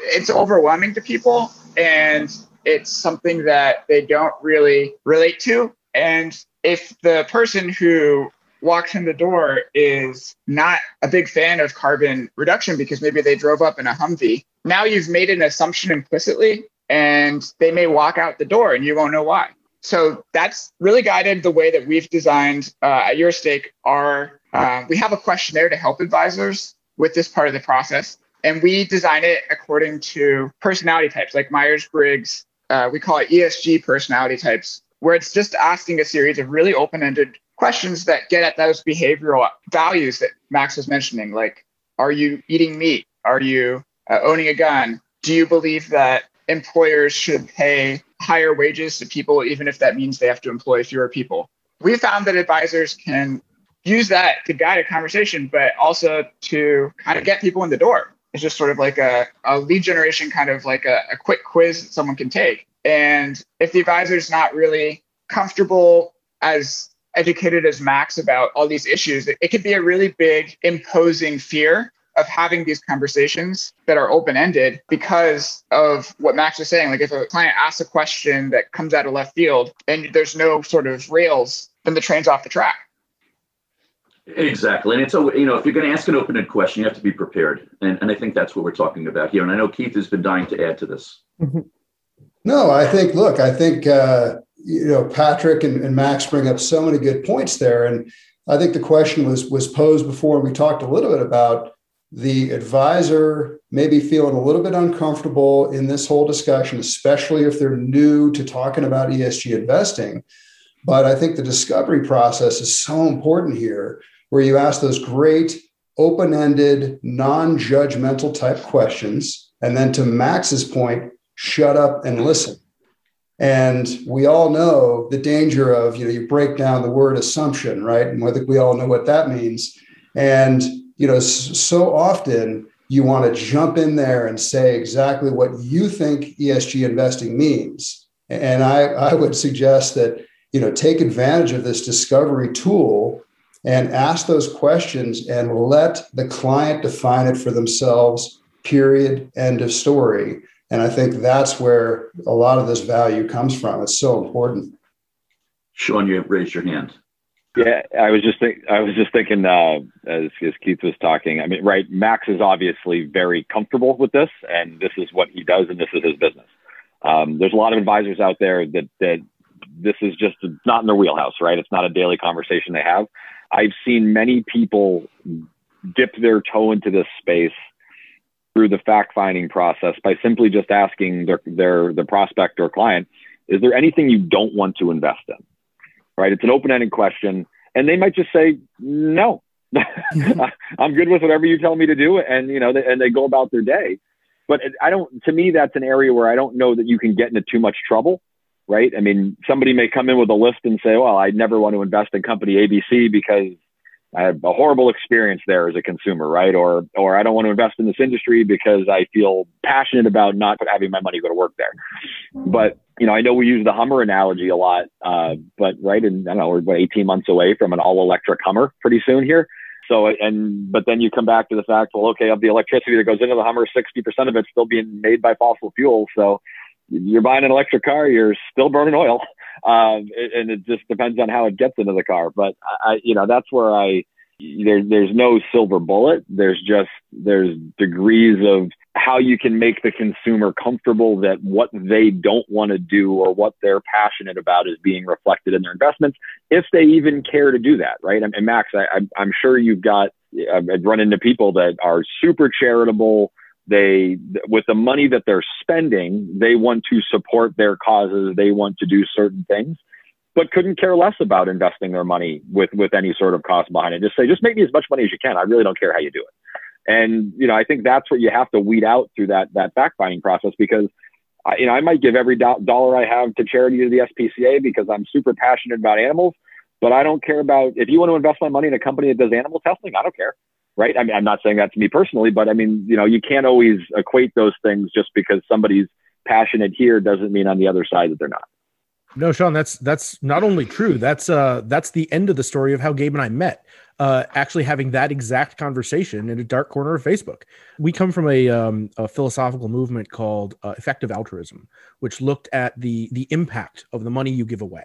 it's overwhelming to people and it's something that they don't really relate to. And if the person who walks in the door is not a big fan of carbon reduction because maybe they drove up in a Humvee, now you've made an assumption implicitly and they may walk out the door and you won't know why. So that's really guided the way that we've designed uh, at Your Stake. Our uh, we have a questionnaire to help advisors with this part of the process. And we design it according to personality types like Myers Briggs. Uh, we call it ESG personality types, where it's just asking a series of really open ended questions that get at those behavioral values that Max was mentioning. Like, are you eating meat? Are you uh, owning a gun? Do you believe that employers should pay higher wages to people, even if that means they have to employ fewer people? We found that advisors can use that to guide a conversation, but also to kind of get people in the door. It's just sort of like a, a lead generation kind of like a, a quick quiz that someone can take. And if the advisor is not really comfortable as educated as Max about all these issues, it, it could be a really big imposing fear of having these conversations that are open ended because of what Max was saying. Like if a client asks a question that comes out of left field and there's no sort of rails, then the train's off the track. Exactly. And it's a, you know, if you're going to ask an open-ended question, you have to be prepared. And, and I think that's what we're talking about here. And I know Keith has been dying to add to this. No, I think, look, I think, uh, you know, Patrick and, and Max bring up so many good points there. And I think the question was, was posed before. and We talked a little bit about the advisor maybe feeling a little bit uncomfortable in this whole discussion, especially if they're new to talking about ESG investing. But I think the discovery process is so important here where you ask those great open ended, non judgmental type questions. And then to Max's point, shut up and listen. And we all know the danger of, you know, you break down the word assumption, right? And I think we all know what that means. And, you know, so often you want to jump in there and say exactly what you think ESG investing means. And I, I would suggest that, you know, take advantage of this discovery tool and ask those questions and let the client define it for themselves, period, end of story. And I think that's where a lot of this value comes from. It's so important. Sean, you raised your hand. Yeah, I was just think, I was just thinking uh, as, as Keith was talking. I mean, right? Max is obviously very comfortable with this, and this is what he does, and this is his business. Um, there's a lot of advisors out there that that this is just not in their wheelhouse, right? It's not a daily conversation they have. I've seen many people dip their toe into this space through the fact finding process by simply just asking their, their the prospect or client, is there anything you don't want to invest in? Right? It's an open ended question. And they might just say, no, [laughs] [laughs] I'm good with whatever you tell me to do. And, you know, they, and they go about their day. But I don't, to me, that's an area where I don't know that you can get into too much trouble. Right. I mean, somebody may come in with a list and say, well, I never want to invest in company ABC because I have a horrible experience there as a consumer, right? Or, or I don't want to invest in this industry because I feel passionate about not having my money go to work there. But, you know, I know we use the Hummer analogy a lot, uh, but right, and I don't know, we're about 18 months away from an all electric Hummer pretty soon here. So, and, but then you come back to the fact, well, okay, of the electricity that goes into the Hummer, 60% of it's still being made by fossil fuels. So you're buying an electric car, you're still burning oil. Um, and it just depends on how it gets into the car. But I, you know, that's where I, there, there's no silver bullet. There's just, there's degrees of how you can make the consumer comfortable that what they don't want to do or what they're passionate about is being reflected in their investments, if they even care to do that, right? And, Max, I, I'm sure you've got, I've run into people that are super charitable, they with the money that they're spending they want to support their causes. They want to do certain things but couldn't care less about investing their money with with any sort of cost behind it. Just say just make me as much money as you can. I really don't care how you do it. And you know i think that's what you have to weed out through that that fact finding process because I, you know i might give every do- dollar i have to charity to the spca because i'm super passionate about animals but i don't care about if you want to invest my money in a company that does animal testing i don't care right? I mean, I'm not saying that to me personally, but I mean, you know, you can't always equate those things just because somebody's passionate here doesn't mean on the other side that they're not. No, Sean, that's that's not only true. That's uh that's the end of the story of how Gabe and I met. Uh, actually having that exact conversation in a dark corner of Facebook. We come from a, um, a philosophical movement called uh, effective altruism, which looked at the the impact of the money you give away.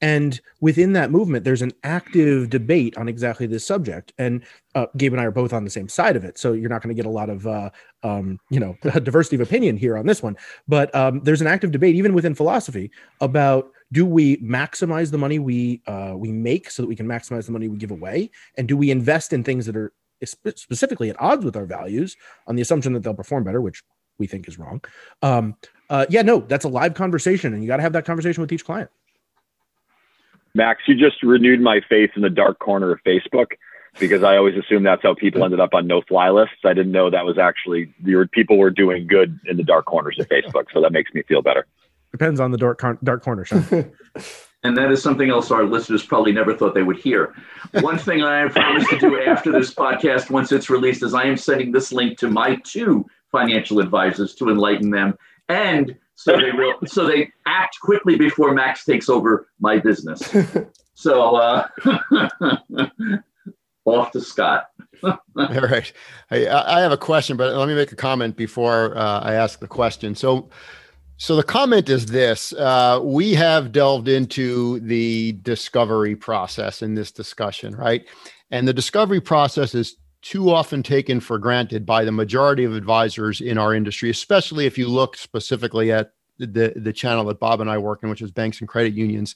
And within that movement, there's an active debate on exactly this subject. And uh, Gabe and I are both on the same side of it, so you're not going to get a lot of, uh, um, you know, [laughs] diversity of opinion here on this one. But um, there's an active debate, even within philosophy, about do we maximize the money we uh, we make so that we can maximize the money we give away, and do we invest in things that are specifically at odds with our values on the assumption that they'll perform better, which we think is wrong. Um, uh, yeah, no, that's a live conversation, and you got to have that conversation with each client. Max, you just renewed my faith in the dark corner of Facebook because I always assumed that's how people ended up on no fly lists. I didn't know that was actually your people were doing good in the dark corners of Facebook. So that makes me feel better. Depends on the dark dark corner. [laughs] and that is something else our listeners probably never thought they would hear. One thing I promise to do after this podcast, once it's released, is I am sending this link to my two financial advisors to enlighten them and so they real, so they act quickly before Max takes over my business. [laughs] So uh, [laughs] off to Scott. [laughs] All right, I, I, have a question, but let me make a comment before uh, I ask the question. So. So the comment is this: uh, we have delved into the discovery process in this discussion, right? And the discovery process is too often taken for granted by the majority of advisors in our industry, especially if you look specifically at the, the channel that Bob and I work in, which is banks and credit unions.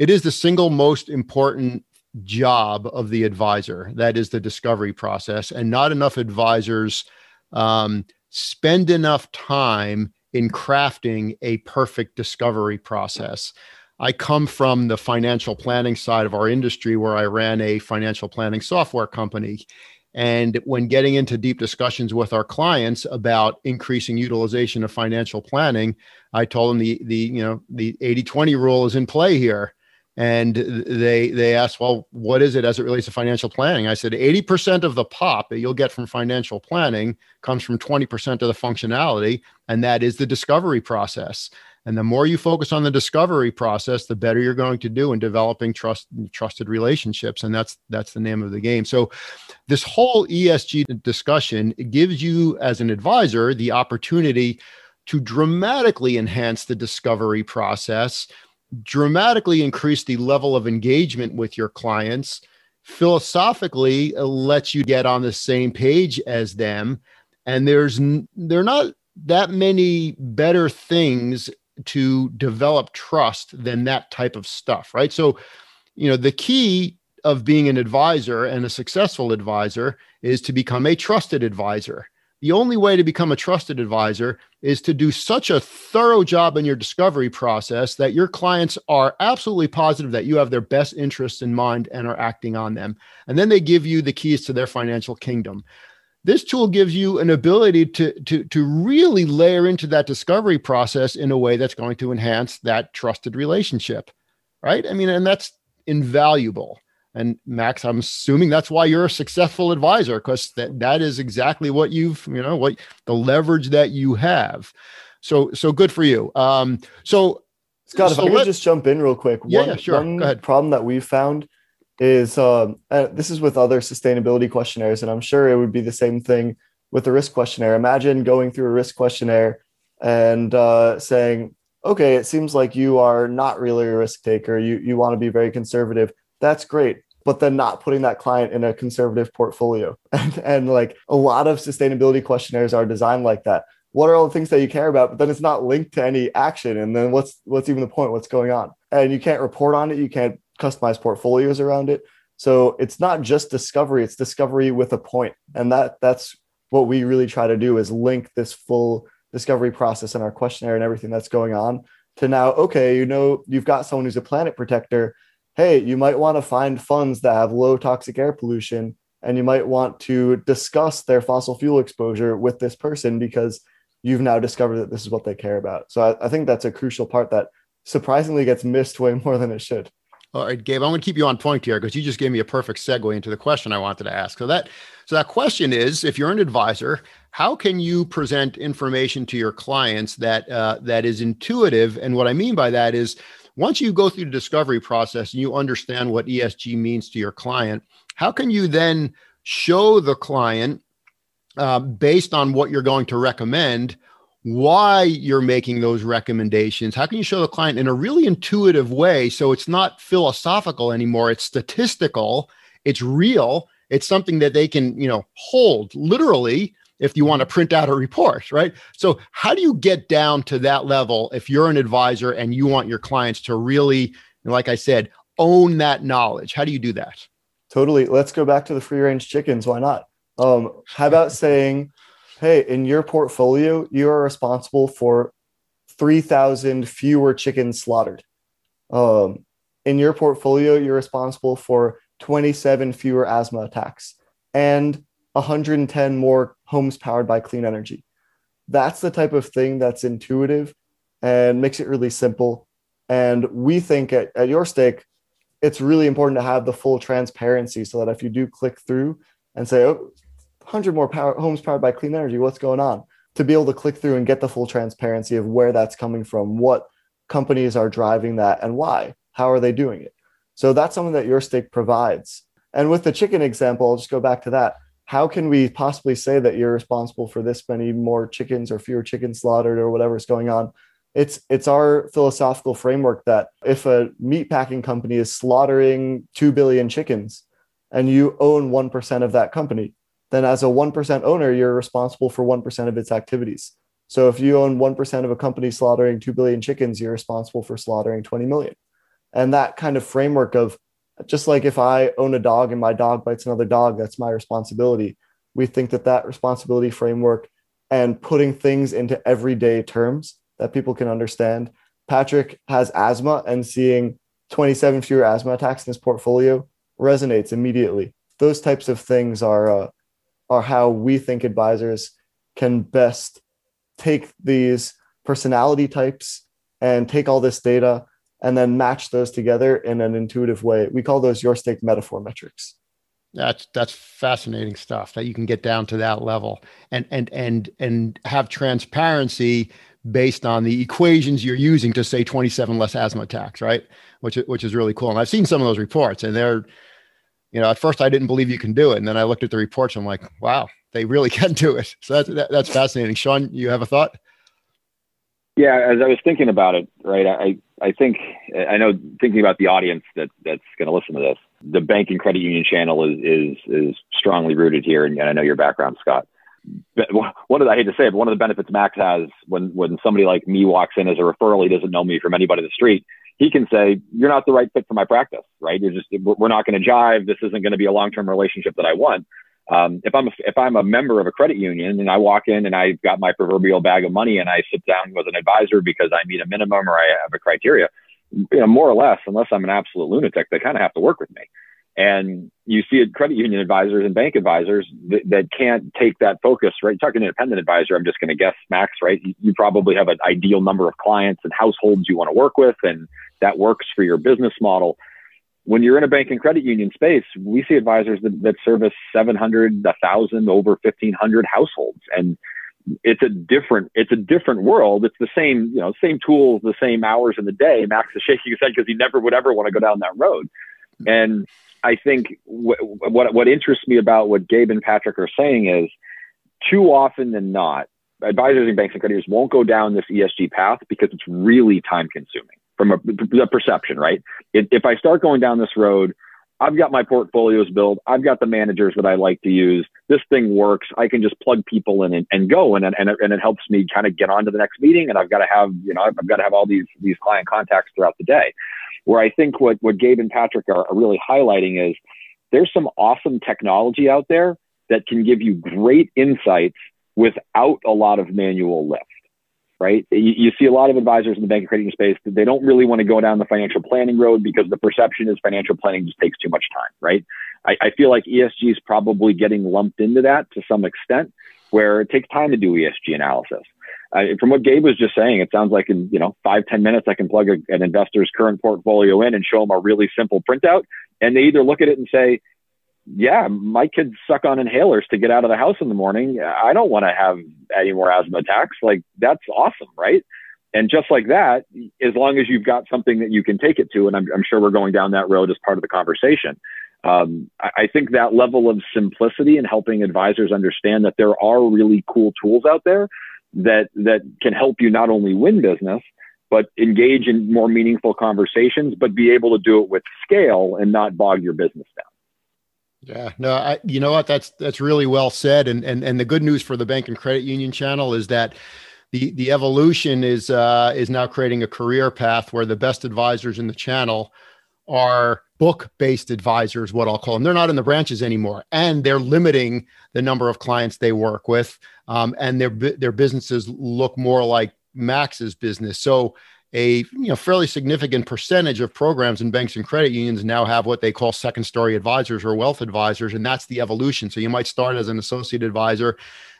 It is the single most important job of the advisor. That is the discovery process. And not enough advisors um, spend enough time in crafting a perfect discovery process. I come from the financial planning side of our industry where I ran a financial planning software company. And when getting into deep discussions with our clients about increasing utilization of financial planning, I told them the the you know the 80-20 rule is in play here. And they they asked, well, what is it as it relates to financial planning? I said 80% of the pop that you'll get from financial planning comes from 20% of the functionality, and that is the discovery process. And the more you focus on the discovery process, the better you're going to do in developing trust trusted relationships. And that's that's the name of the game. So this whole ESG discussion gives you as an advisor the opportunity to dramatically enhance the discovery process, dramatically increase the level of engagement with your clients, philosophically uh, lets you get on the same page as them. And there's they're not that many better things to develop trust than that type of stuff, right? So, you know, the key of being an advisor and a successful advisor is to become a trusted advisor. the only way to become a trusted advisor is to do such a thorough job in your discovery process that your clients are absolutely positive that you have their best interests in mind and are acting on them. And then they give you the keys to their financial kingdom. This tool gives you an ability to, to, to really layer into that discovery process in a way that's going to enhance that trusted relationship. Right. I mean, and that's invaluable. And Max, I'm assuming that's why you're a successful advisor because that, that is exactly what you've, you know, what the leverage that you have. So, so good for you. Um, so Scott, so if I could just jump in real quick. Yeah, one, yeah, sure. One Go ahead. problem that we've found is um, uh, this is with other sustainability questionnaires, and I'm sure it would be the same thing with the risk questionnaire. Imagine going through a risk questionnaire and uh, saying, okay, it seems like you are not really a risk taker. You, you want to be very conservative. That's great but then not putting that client in a conservative portfolio. [laughs] And, and like a lot of sustainability questionnaires are designed like that. What are all the things that you care about? But then it's not linked to any action. And then what's what's even the point? What's going on? And you can't report on it. You can't customize portfolios around it. So it's not just discovery, it's discovery with a point. And that that's what we really try to do is link this full discovery process and our questionnaire and everything that's going on to now, okay, you know, you've got someone who's a planet protector hey, you might want to find funds that have low toxic air pollution and you might want to discuss their fossil fuel exposure with this person because you've now discovered that this is what they care about. So I, I think that's a crucial part that surprisingly gets missed way more than it should. All right, Gabe, I'm going to keep you on point here because you just gave me a perfect segue into the question I wanted to ask. So that so that question is, if you're an advisor, how can you present information to your clients that uh, that is intuitive? And what I mean by that is once you go through the discovery process and you understand what ESG means to your client, how can you then show the client, uh, based on what you're going to recommend, why you're making those recommendations? How can you show the client in a really intuitive way so it's not philosophical anymore? It's statistical, it's real, it's something that they can, you know, hold literally if you want to print out a report, right? So, how do you get down to that level if you're an advisor and you want your clients to really, like I said, own that knowledge? How do you do that? Totally. Let's go back to the free range chickens. Why not? Um, how about saying, hey, in your portfolio, you are responsible for 3,000 fewer chickens slaughtered. Um, in your portfolio, you're responsible for 27 fewer asthma attacks. And 110 more homes powered by clean energy. That's the type of thing that's intuitive and makes it really simple. And we think at, at Your Stake, it's really important to have the full transparency so that if you do click through and say, oh, 100 more power, homes powered by clean energy, what's going on? To be able to click through and get the full transparency of where that's coming from, what companies are driving that, and why. How are they doing it? So that's something that Your Stake provides. And with the chicken example, I'll just go back to that how can we possibly say that you're responsible for this many more chickens or fewer chickens slaughtered or whatever's going on it's it's our philosophical framework that if a meat packing company is slaughtering 2 billion chickens and you own 1% of that company then as a 1% owner you're responsible for 1% of its activities so if you own 1% of a company slaughtering 2 billion chickens you're responsible for slaughtering 20 million and that kind of framework of just like if I own a dog and my dog bites another dog, that's my responsibility. We think that that responsibility framework and putting things into everyday terms that people can understand. Patrick has asthma and seeing 27 fewer asthma attacks in his portfolio resonates immediately. Those types of things are uh, are how we think advisors can best take these personality types and take all this data and then match those together in an intuitive way. We call those your stake metaphor metrics. That's that's fascinating stuff that you can get down to that level and and and and have transparency based on the equations you're using to say 27 less asthma attacks, right? Which which is really cool. And I've seen some of those reports, and they're, you know, at first I didn't believe you can do it, and then I looked at the reports, I'm like, wow, they really [laughs] can do it. So that's that, that's fascinating. Sean, you have a thought? Yeah, as I was thinking about it, right, I I think I know thinking about the audience that that's going to listen to this. The bank and credit union channel is is is strongly rooted here, and, and I know your background, Scott. But one of the, I hate to say it, but one of the benefits Max has when when somebody like me walks in as a referral, he doesn't know me from anybody in the street. He can say, "You're not the right fit for my practice, right? You're just we're not going to jive. This isn't going to be a long term relationship that I want." Um, if I'm a, if I'm a member of a credit union and I walk in and I've got my proverbial bag of money and I sit down with an advisor because I meet a minimum or I have a criteria, you know, more or less, unless I'm an absolute lunatic, they kind of have to work with me. And you see it credit union advisors and bank advisors that, that can't take that focus, right? Talking to independent advisor, I'm just going to guess, Max, right? You, you probably have an ideal number of clients and households you want to work with, and that works for your business model. When you're in a bank and credit union space, we see advisors that, that service 700, 1,000, over 1,500 households. And it's a different it's a different world. It's the same you know same tools, the same hours in the day. Max is shaking his head because he never would ever want to go down that road. And I think w- what what interests me about what Gabe and Patrick are saying is too often than not, advisors and banks and creditors won't go down this ESG path because it's really time consuming from a, the perception, right? If, I start going down this road, I've got my portfolios built. I've got the managers that I like to use. This thing works. I can just plug people in and, and go. And, and, and it helps me kind of get on to the next meeting. And I've got to have, you know, I've got to have all these, these client contacts throughout the day. Where I think what, what Gabe and Patrick are, are really highlighting is there's some awesome technology out there that can give you great insights without a lot of manual lift right? You, you, see a lot of advisors in the bank and credit space that they don't really want to go down the financial planning road because the perception is financial planning just takes too much time, right? I, I feel like ESG is probably getting lumped into that to some extent, where it takes time to do ESG analysis. Uh, from what Gabe was just saying, it sounds like in you know five ten minutes I can plug a, an investor's current portfolio in and show them a really simple printout, and they either look at it and say, yeah, my kids suck on inhalers to get out of the house in the morning. I don't want to have any more asthma attacks. Like that's awesome, right? And just like that, as long as you've got something that you can take it to, and I'm, I'm sure we're going down that road as part of the conversation. Um, I, I think that level of simplicity and helping advisors understand that there are really cool tools out there that that can help you not only win business, but engage in more meaningful conversations, but be able to do it with scale and not bog your business down. Yeah, no, I, you know what? That's that's really well said. And and and the good news for the bank and credit union channel is that the the evolution is uh, is now creating a career path where the best advisors in the channel are book based advisors, what I'll call them. They're not in the branches anymore, and they're limiting the number of clients they work with, um, and their their businesses look more like Max's business. So a you know fairly significant percentage of programs in banks and credit unions now have what they call second story advisors or wealth advisors and that's the evolution. So you might start as an associate advisor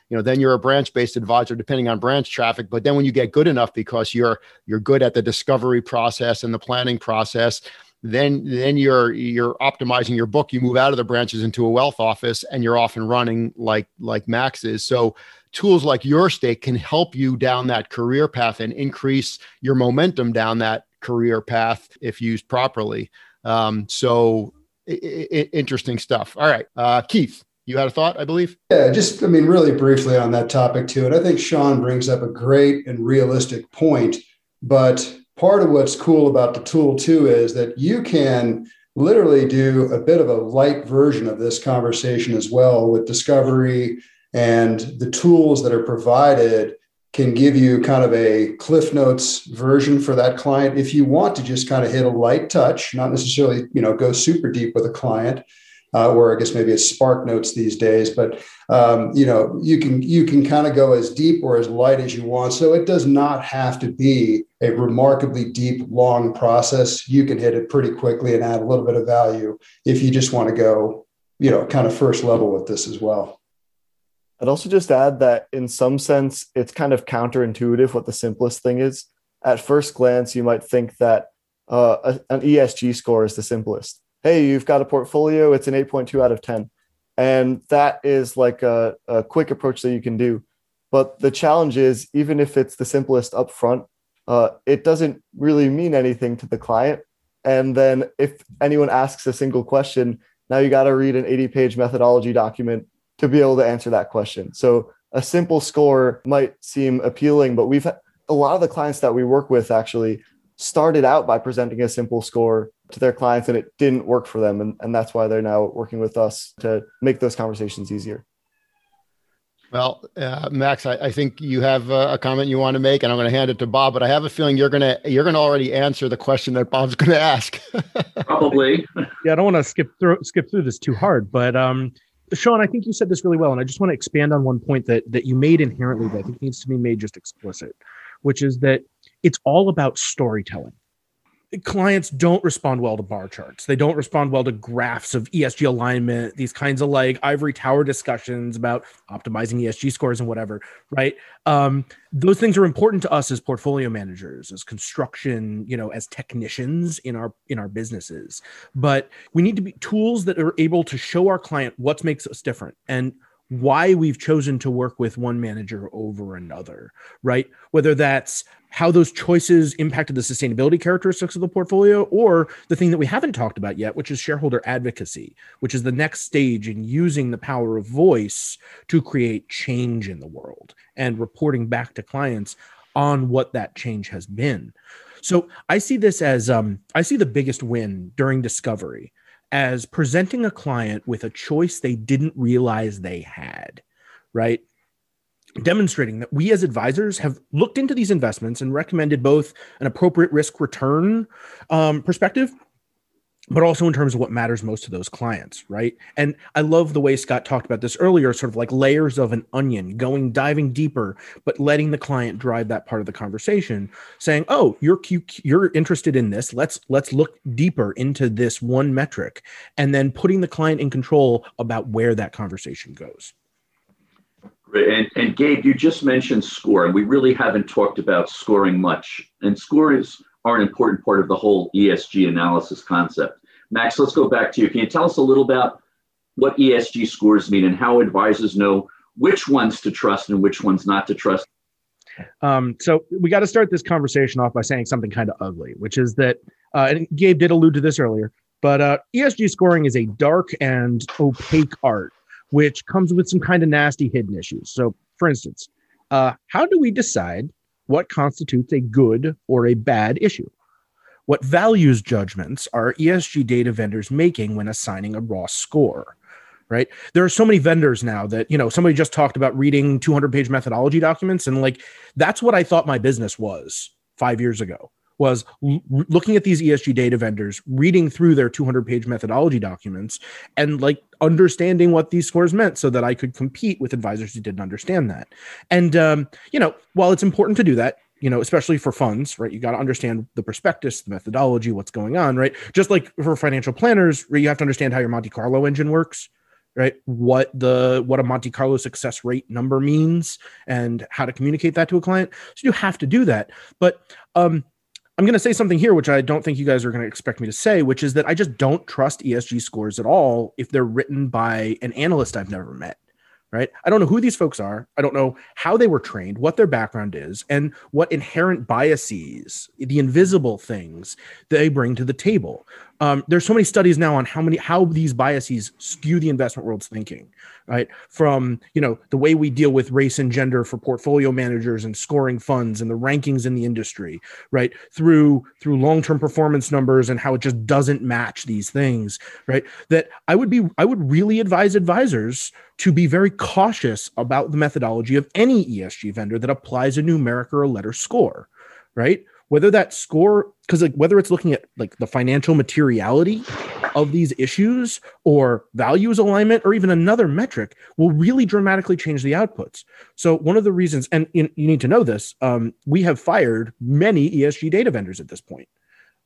you know then you're a branch based advisor depending on branch traffic but then when you get good enough because you're you're good at the discovery process and the planning process then then you're you're optimizing your book you move out of the branches into a wealth office and you're off and running like like max is so tools like YourStake can help you down that career path and increase your momentum down that career path if used properly. Um, so I- I- interesting stuff. All right, uh, Keith, you had a thought, I believe. Yeah, just I mean, really briefly on that topic too, and I think Sean brings up a great and realistic point. But part of what's cool about the tool too is that you can literally do a bit of a light version of this conversation as well with discovery and the tools that are provided can give you kind of a cliff notes version for that client if you want to just kind of hit a light touch not necessarily you know go super deep with a client uh, or i guess maybe it's spark notes these days but um, you know you can you can kind of go as deep or as light as you want so it does not have to be a remarkably deep long process you can hit it pretty quickly and add a little bit of value if you just want to go you know kind of first level with this as well I'd also just add that in some sense, it's kind of counterintuitive what the simplest thing is. At first glance, you might think that uh, an ESG score is the simplest. Hey, you've got a portfolio, it's an 8.2 out of 10. And that is like a, a quick approach that you can do. But the challenge is, even if it's the simplest upfront, uh, it doesn't really mean anything to the client. And then if anyone asks a single question, now you got to read an 80 page methodology document to be able to answer that question. So a simple score might seem appealing, but we've a lot of the clients that we work with actually started out by presenting a simple score to their clients and it didn't work for them. And, and that's why they're now working with us to make those conversations easier. Well, uh, Max, I, I, think you have a, a, comment you want to make, and I'm going to hand it to Bob. But I have a feeling you're going to you're going to already answer the question that Bob's going to ask. [laughs] Probably. yeah, I don't want to skip through skip through this too hard, but um, Sean, I think you said this really well, and I just want to expand on one point that that you made inherently that I think needs to be made just explicit, which is that it's all about storytelling clients don't respond well to bar charts. They don't respond well to graphs of ESG alignment, these kinds of like ivory tower discussions about optimizing ESG scores and whatever, right? Um, those things are important to us as portfolio managers, as construction, you know, as technicians in our in our businesses. But we need to be tools that are able to show our client what makes us different and why we've chosen to work with one manager over another, right? Whether that's how those choices impacted the sustainability characteristics of the portfolio, or the thing that we haven't talked about yet, which is shareholder advocacy, which is the next stage in using the power of voice to create change in the world and reporting back to clients on what that change has been. So I see this as um, I see the biggest win during discovery as presenting a client with a choice they didn't realize they had, right? Demonstrating that we as advisors have looked into these investments and recommended both an appropriate risk return um, perspective but also in terms of what matters most to those clients, right? And I love the way Scott talked about this earlier, sort of like layers of an onion, going diving deeper, but letting the client drive that part of the conversation, saying, "Oh, you're you're interested in this. Let's let's look deeper into this one metric," and then putting the client in control about where that conversation goes. And, and Gabe, you just mentioned score, and we really haven't talked about scoring much. And scores are an important part of the whole ESG analysis concept. Max, let's go back to you. Can you tell us a little about what ESG scores mean and how advisors know which ones to trust and which ones not to trust? Um, so we got to start this conversation off by saying something kind of ugly, which is that, uh, and Gabe did allude to this earlier, but uh, ESG scoring is a dark and opaque art, which comes with some kind of nasty hidden issues. So, for instance, uh, how do we decide what constitutes a good or a bad issue? What values judgments are ESG data vendors making when assigning a raw score? Right. There are so many vendors now that, you know, somebody just talked about reading 200 page methodology documents. And like, that's what I thought my business was five years ago was l- looking at these ESG data vendors, reading through their 200 page methodology documents, and like understanding what these scores meant so that I could compete with advisors who didn't understand that. And, um, you know, while it's important to do that, you know, especially for funds, right? You got to understand the prospectus, the methodology, what's going on, right? Just like for financial planners, you have to understand how your Monte Carlo engine works, right? What the what a Monte Carlo success rate number means and how to communicate that to a client. So you have to do that. But um, I'm going to say something here, which I don't think you guys are going to expect me to say, which is that I just don't trust ESG scores at all if they're written by an analyst I've never met right? I don't know who these folks are. I don't know how they were trained, what their background is, and what inherent biases, the invisible things they bring to the table. Um, there's so many studies now on how many how these biases skew the investment world's thinking, right? From you know the way we deal with race and gender for portfolio managers and scoring funds and the rankings in the industry, right? Through through long term performance numbers and how it just doesn't match these things, right? That I would be I would really advise advisors to be very cautious about the methodology of any ESG vendor that applies a numeric or a letter score, right? Whether that score, because like whether it's looking at like the financial materiality of these issues or values alignment or even another metric will really dramatically change the outputs. So one of the reasons, and you, you need to know this, um, we have fired many ESG data vendors at this point.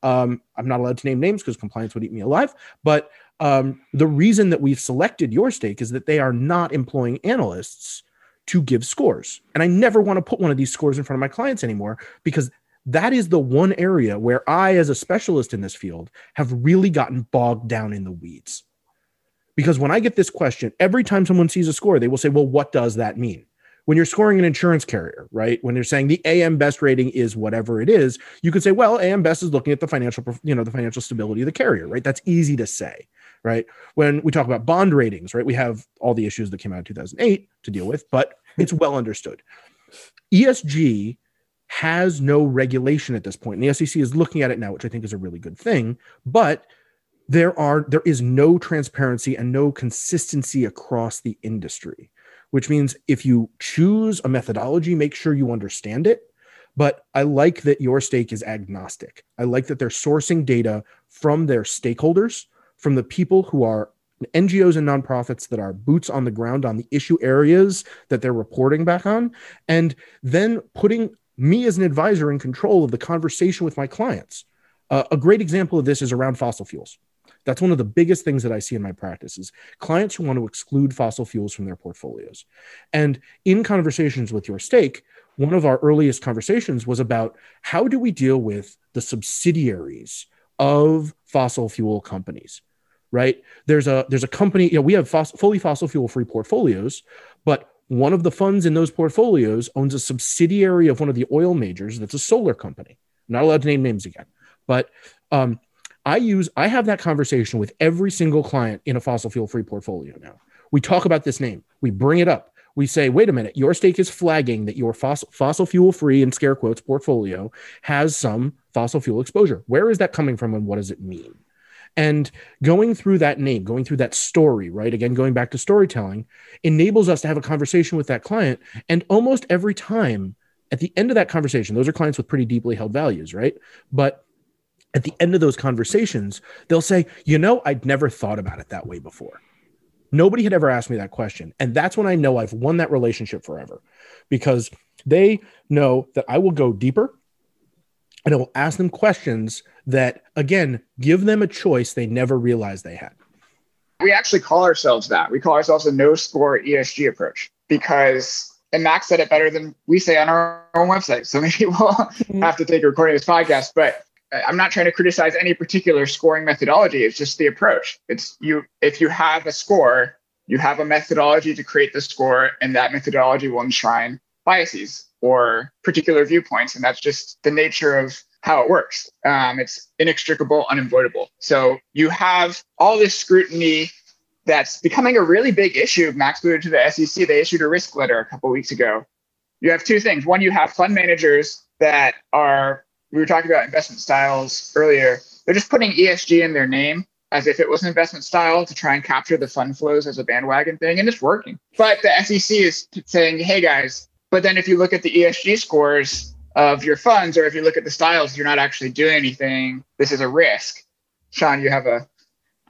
Um, I'm not allowed to name names because compliance would eat me alive, but um, the reason that we've selected YourStake is that they are not employing analysts to give scores. And I never want to put one of these scores in front of my clients anymore because that is the one area where I, as a specialist in this field, have really gotten bogged down in the weeds. Because when I get this question, every time someone sees a score, they will say, Well, what does that mean? When you're scoring an insurance carrier, right? When you're saying the AM best rating is whatever it is, you could say, Well, AM best is looking at the financial, you know, the financial stability of the carrier, right? That's easy to say right? When we talk about bond ratings, right, we have all the issues that came out in 2008 to deal with, but it's well understood. ESG has no regulation at this point. And the SEC is looking at it now, which I think is a really good thing. But there are there is no transparency and no consistency across the industry, which means if you choose a methodology, make sure you understand it. But I like that YourStake is agnostic. I like that they're sourcing data from their stakeholders from the people who are NGOs and nonprofits that are boots on the ground on the issue areas that they're reporting back on, and then putting me as an advisor in control of the conversation with my clients. Uh, a great example of this is around fossil fuels. That's one of the biggest things that I see in my practice is clients who want to exclude fossil fuels from their portfolios. And in conversations with YourStake, one of our earliest conversations was about how do we deal with the subsidiaries of fossil fuel companies right there's a there's a company you know we have fossil, fully fossil fuel free portfolios but one of the funds in those portfolios owns a subsidiary of one of the oil majors that's a solar company. I'm not allowed to name names again but um, i use i have that conversation with every single client in a fossil fuel free portfolio now. We talk about this name. We bring it up. We say, wait a minute, YourStake is flagging that your fossil, fossil fuel free and scare quotes portfolio has some fossil fuel exposure. Where is that coming from and what does it mean? And going through that name, going through that story, right? Again, going back to storytelling, enables us to have a conversation with that client. And almost every time at the end of that conversation, those are clients with pretty deeply held values, right? But at the end of those conversations, they'll say, you know, I'd never thought about it that way before. Nobody had ever asked me that question. And that's when I know I've won that relationship forever because they know that I will go deeper and I will ask them questions that, again, give them a choice they never realized they had. We actually call ourselves that. We call ourselves a no score ESG approach because, and Max said it better than we say on our own website. So [laughs] maybe we'll mm-hmm. have to take a recording of this podcast. But I'm not trying to criticize any particular scoring methodology. It's just the approach. It's you, if you have a score, you have a methodology to create the score, and that methodology will enshrine biases or particular viewpoints. And that's just the nature of how it works. Um, it's inextricable, unavoidable. So you have all this scrutiny that's becoming a really big issue. Max alluded to the SEC. They issued a risk letter a couple weeks ago. You have two things. One, you have fund managers that are we were talking about investment styles earlier. They're just putting ESG in their name as if it was an investment style to try and capture the fund flows as a bandwagon thing, and it's working. But the SEC is saying, hey guys, but then if you look at the ESG scores of your funds, or if you look at the styles, you're not actually doing anything. This is a risk. Sean, you have a.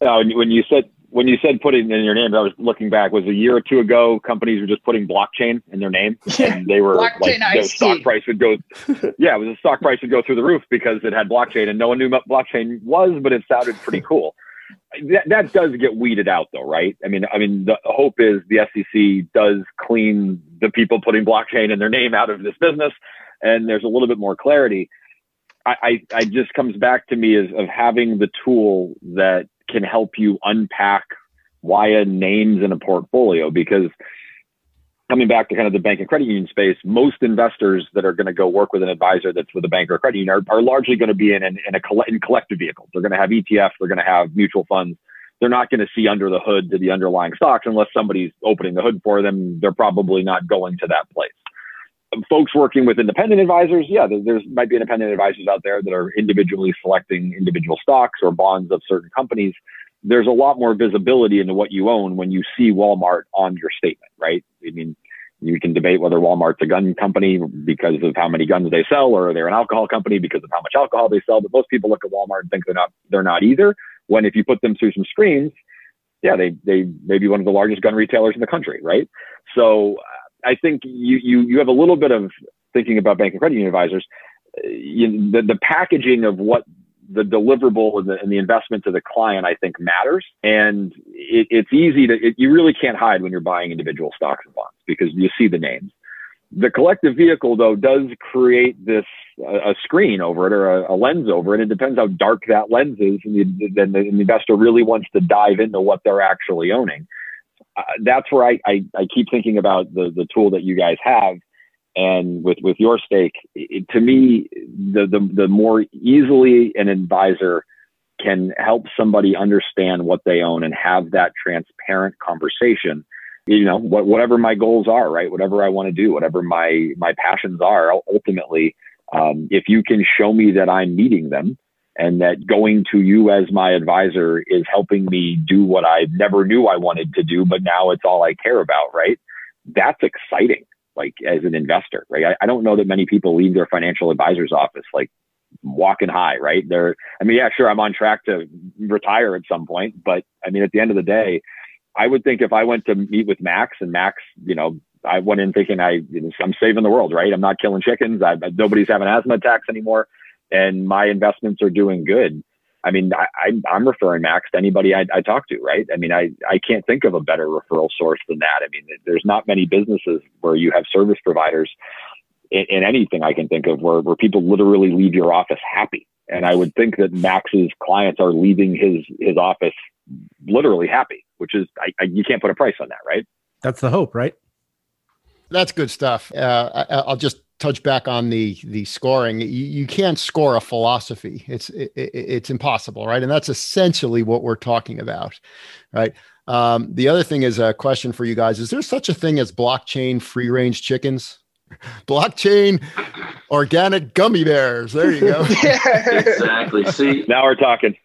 Uh, when you said when you said putting in your name, I was looking back. Was a year or two ago, companies were just putting blockchain in their name, [laughs] and they were like the stock price would go. [laughs] yeah, it was the stock price would go through the roof because it had blockchain, and no one knew what blockchain was, but it sounded pretty cool. That, that does get weeded out, though, right? I mean, I mean, the hope is the SEC does clean the people putting blockchain in their name out of this business, and there's a little bit more clarity. I, I, I just comes back to me is of having the tool that can help you unpack WIA names in a portfolio because coming back to kind of the bank and credit union space, most investors that are going to go work with an advisor that's with a bank or a credit union are, are largely going to be in, in, in a in collective vehicles. They're going to have ETFs, they're going to have mutual funds. They're not going to see under the hood to the underlying stocks unless somebody's opening the hood for them. They're probably not going to that place. Folks working with independent advisors, yeah, there there's might be independent advisors out there that are individually selecting individual stocks or bonds of certain companies there's a lot more visibility into what you own when you see Walmart on your statement, right? I mean, you can debate whether Walmart's a gun company because of how many guns they sell, or they're an alcohol company because of how much alcohol they sell. But most people look at Walmart and think they're not they're not either. When if you put them through some screens, yeah, they they may be one of the largest gun retailers in the country, right? So uh, I think you you you have a little bit of thinking about bank and credit union advisors. Uh, you, the the packaging of what the deliverable and the, and the, investment to the client, I think matters. And it, it's easy to, it, you really can't hide when you're buying individual stocks and bonds because you see the names. The collective vehicle, though, does create this uh, a screen over it or a, a, lens over it. It depends how dark that lens is, and the, then the, the investor really wants to dive into what they're actually owning. Uh, that's where I, I, I keep thinking about the the tool that you guys have and with with YourStake it, to me the, the the more easily an advisor can help somebody understand what they own and have that transparent conversation you know what, whatever my goals are right? Whatever i want to do whatever my my passions are ultimately um, if you can show me that i'm meeting them and that going to you as my advisor is helping me do what i never knew i wanted to do but now it's all i care about right? That's exciting like as an investor, right? I, I don't know that many people leave their financial advisor's office like walking high, right? They're, I mean, yeah, sure, I'm on track to retire at some point, but I mean, at the end of the day, I would think if I went to meet with Max and Max, you know, I went in thinking I, I'm saving the world, right? I'm not killing chickens. I, nobody's having asthma attacks anymore, and my investments are doing good. I mean, I, I, am referring Max to anybody I, I talk to, right? I mean, I, I can't think of a better referral source than that. I mean, there's not many businesses where you have service providers in, in anything I can think of where, where people literally leave your office happy. And I would think that Max's clients are leaving his, his office literally happy, which is, I, I, you can't put a price on that, right? That's the hope, right? That's good stuff. Uh, I, will just touch back on the the scoring. You, you can't score a philosophy. It's it, it's impossible, right? And that's essentially what we're talking about, right? Um, the other thing is a question for you guys: Is there such a thing as blockchain free range chickens? [laughs] blockchain organic gummy bears. There you go. [laughs] [laughs] exactly. See, now we're talking.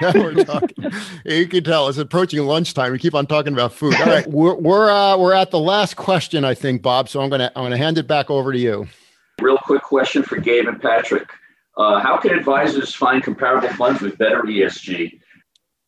now we're talking. You can tell it's approaching lunchtime. We keep on talking about food. All right, we're we're uh, we're at the last question, I think, Bob. So I'm gonna I'm gonna hand it back over to you. Real quick question for Gabe and Patrick: uh, How can advisors find comparable funds with better ESG?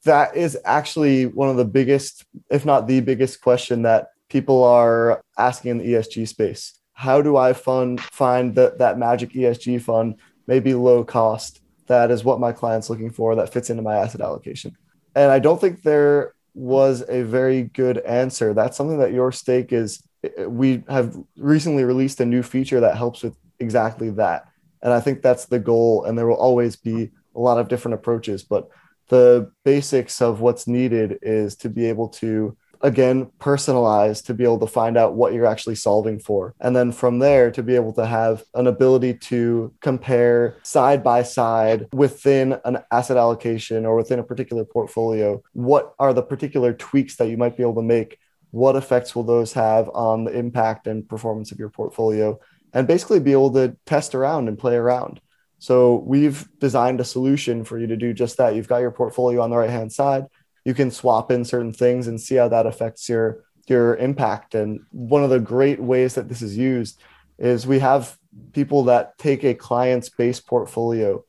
That is actually one of the biggest, if not the biggest, question that people are asking in the ESG space how do I fund find that that magic ESG fund, maybe low cost? That is what my client's looking for that fits into my asset allocation. And I don't think there was a very good answer. That's something that YourStake is. We have recently released a new feature that helps with exactly that. And I think that's the goal. And there will always be a lot of different approaches, but the basics of what's needed is to be able to again personalize, to be able to find out what you're actually solving for and then from there to be able to have an ability to compare side by side within an asset allocation or within a particular portfolio what are the particular tweaks that you might be able to make what effects will those have on the impact and performance of your portfolio and basically be able to test around and play around. So we've designed a solution for you to do just that. You've got your portfolio on the right hand side. You can swap in certain things and see how that affects your your impact. And one of the great ways that this is used is we have people that take a client's base portfolio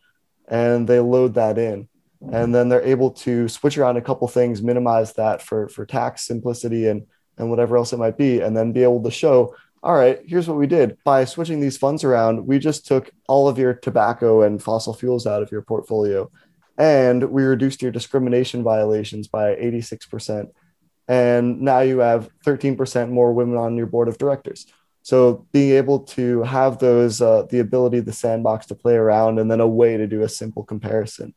and they load that in and then they're able to switch around a couple things minimize that for for tax simplicity and and whatever else it might be and then be able to show all right here's what we did by switching these funds around we just took all of your tobacco and fossil fuels out of your portfolio and we reduced your discrimination violations by 86%. And now you have 13% more women on your board of directors. So being able to have those, uh, the ability, the sandbox to play around, and then a way to do a simple comparison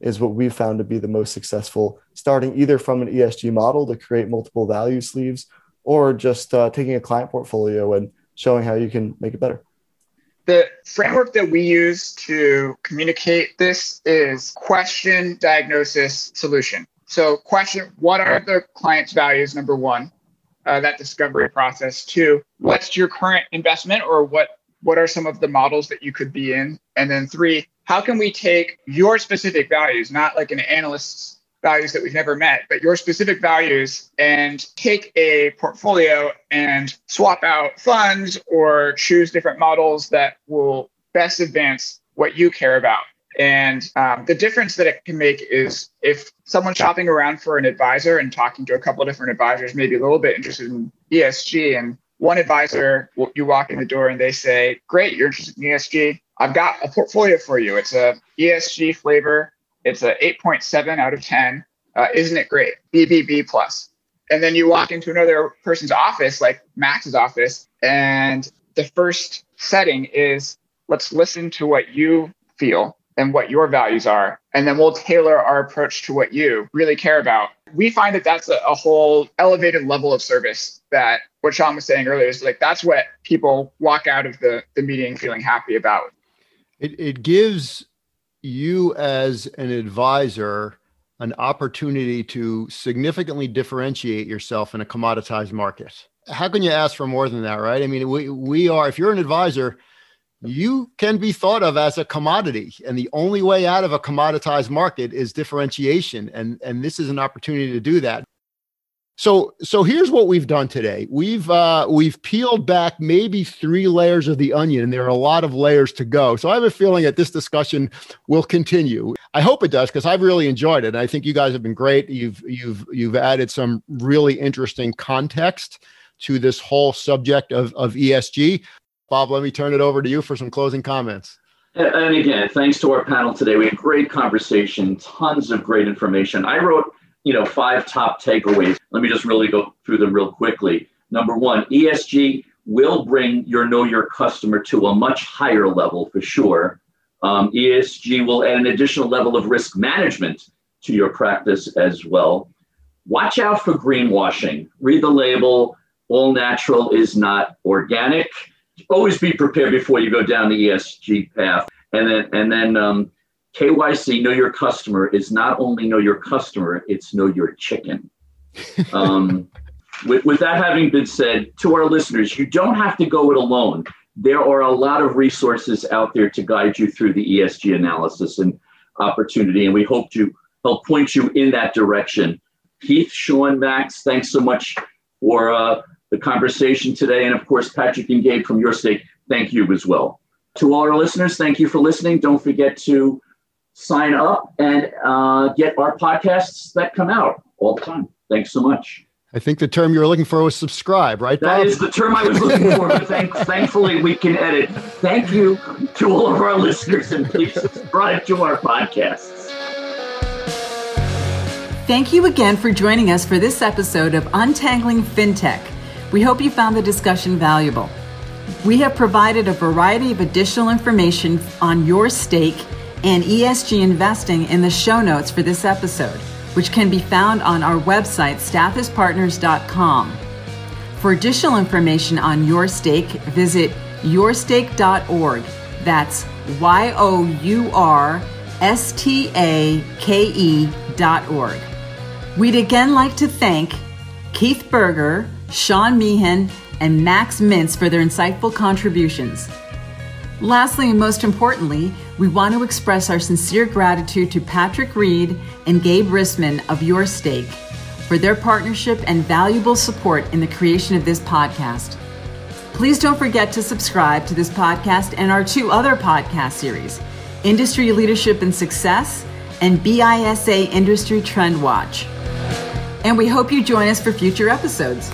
is what we've found to be the most successful, starting either from an ESG model to create multiple value sleeves or just uh, taking a client portfolio and showing how you can make it better. The framework that we use to communicate this is question, diagnosis, solution. So, question what are the client's values? Number one, uh, that discovery process. Two, what's your current investment or what what are some of the models that you could be in? And then three, how can we take your specific values, not like an analyst's values that we've never met, but your specific values and take a portfolio and swap out funds or choose different models that will best advance what you care about. And um, the difference that it can make is if someone's shopping around for an advisor and talking to a couple different advisors, maybe a little bit interested in ESG, and one advisor, you walk in the door and they say, Great, you're interested in ESG. I've got a portfolio for you. It's a ESG flavor it's a 8.7 out of 10. Uh, isn't it great? BBB plus. And then you walk into another person's office, like Max's office, and the first setting is let's listen to what you feel and what your values are. And then we'll tailor our approach to what you really care about. We find that that's a, a whole elevated level of service that what Sean was saying earlier is like that's what people walk out of the, the meeting feeling happy about. It, it gives you as an advisor an opportunity to significantly differentiate yourself in a commoditized market. How can you ask for more than that, right? I mean, we, we are, if you're an advisor, you can be thought of as a commodity. And the only way out of a commoditized market is differentiation. And, and this is an opportunity to do that. So so here's what we've done today. We've uh, we've peeled back maybe three layers of the onion, and there are a lot of layers to go. So I have a feeling that this discussion will continue. I hope it does because I've really enjoyed it. And I think you guys have been great. You've you've you've added some really interesting context to this whole subject of of ESG. Bob, let me turn it over to you for some closing comments. And again, thanks to our panel today. We had great conversation, tons of great information. I wrote you know, five top takeaways. Let me just really go through them real quickly. Number one, ESG will bring your know your customer to a much higher level for sure. Um, ESG will add an additional level of risk management to your practice as well. Watch out for greenwashing. Read the label. All natural is not organic. Always be prepared before you go down the ESG path. And then, and then um, KYC, know your customer, is not only know your customer, it's know your chicken. [laughs] Um, with, with that having been said, to our listeners, you don't have to go it alone. There are a lot of resources out there to guide you through the ESG analysis and opportunity, and we hope to help point you in that direction. Keith, Sean, Max, thanks so much for uh, the conversation today. And of course, Patrick and Gabe from YourStake, thank you as well. To all our listeners, thank you for listening. Don't forget to sign up and uh, get our podcasts that come out all the time. Thanks so much. I think the term you were looking for was subscribe, right? That Bob? is the term I was looking for. But thank, thankfully, we can edit. Thank you to all of our listeners, and please subscribe to our podcasts. Thank you again for joining us for this episode of Untangling FinTech. We hope you found the discussion valuable. We have provided a variety of additional information on YourStake and ESG investing in the show notes for this episode, which can be found on our website, staffispartners.com. For additional information on YourStake, visit yourstake.org. That's Y O U R S T A K E dot org. We'd again like to thank Keith Berger, Sean Meehan, and Max Mintz for their insightful contributions. Lastly, and most importantly, we want to express our sincere gratitude to Patrick Reed and Gabe Risman of YourStake for their partnership and valuable support in the creation of this podcast. Please don't forget to subscribe to this podcast and our two other podcast series Industry Leadership and Success and BISA Industry Trend Watch. And we hope you join us for future episodes.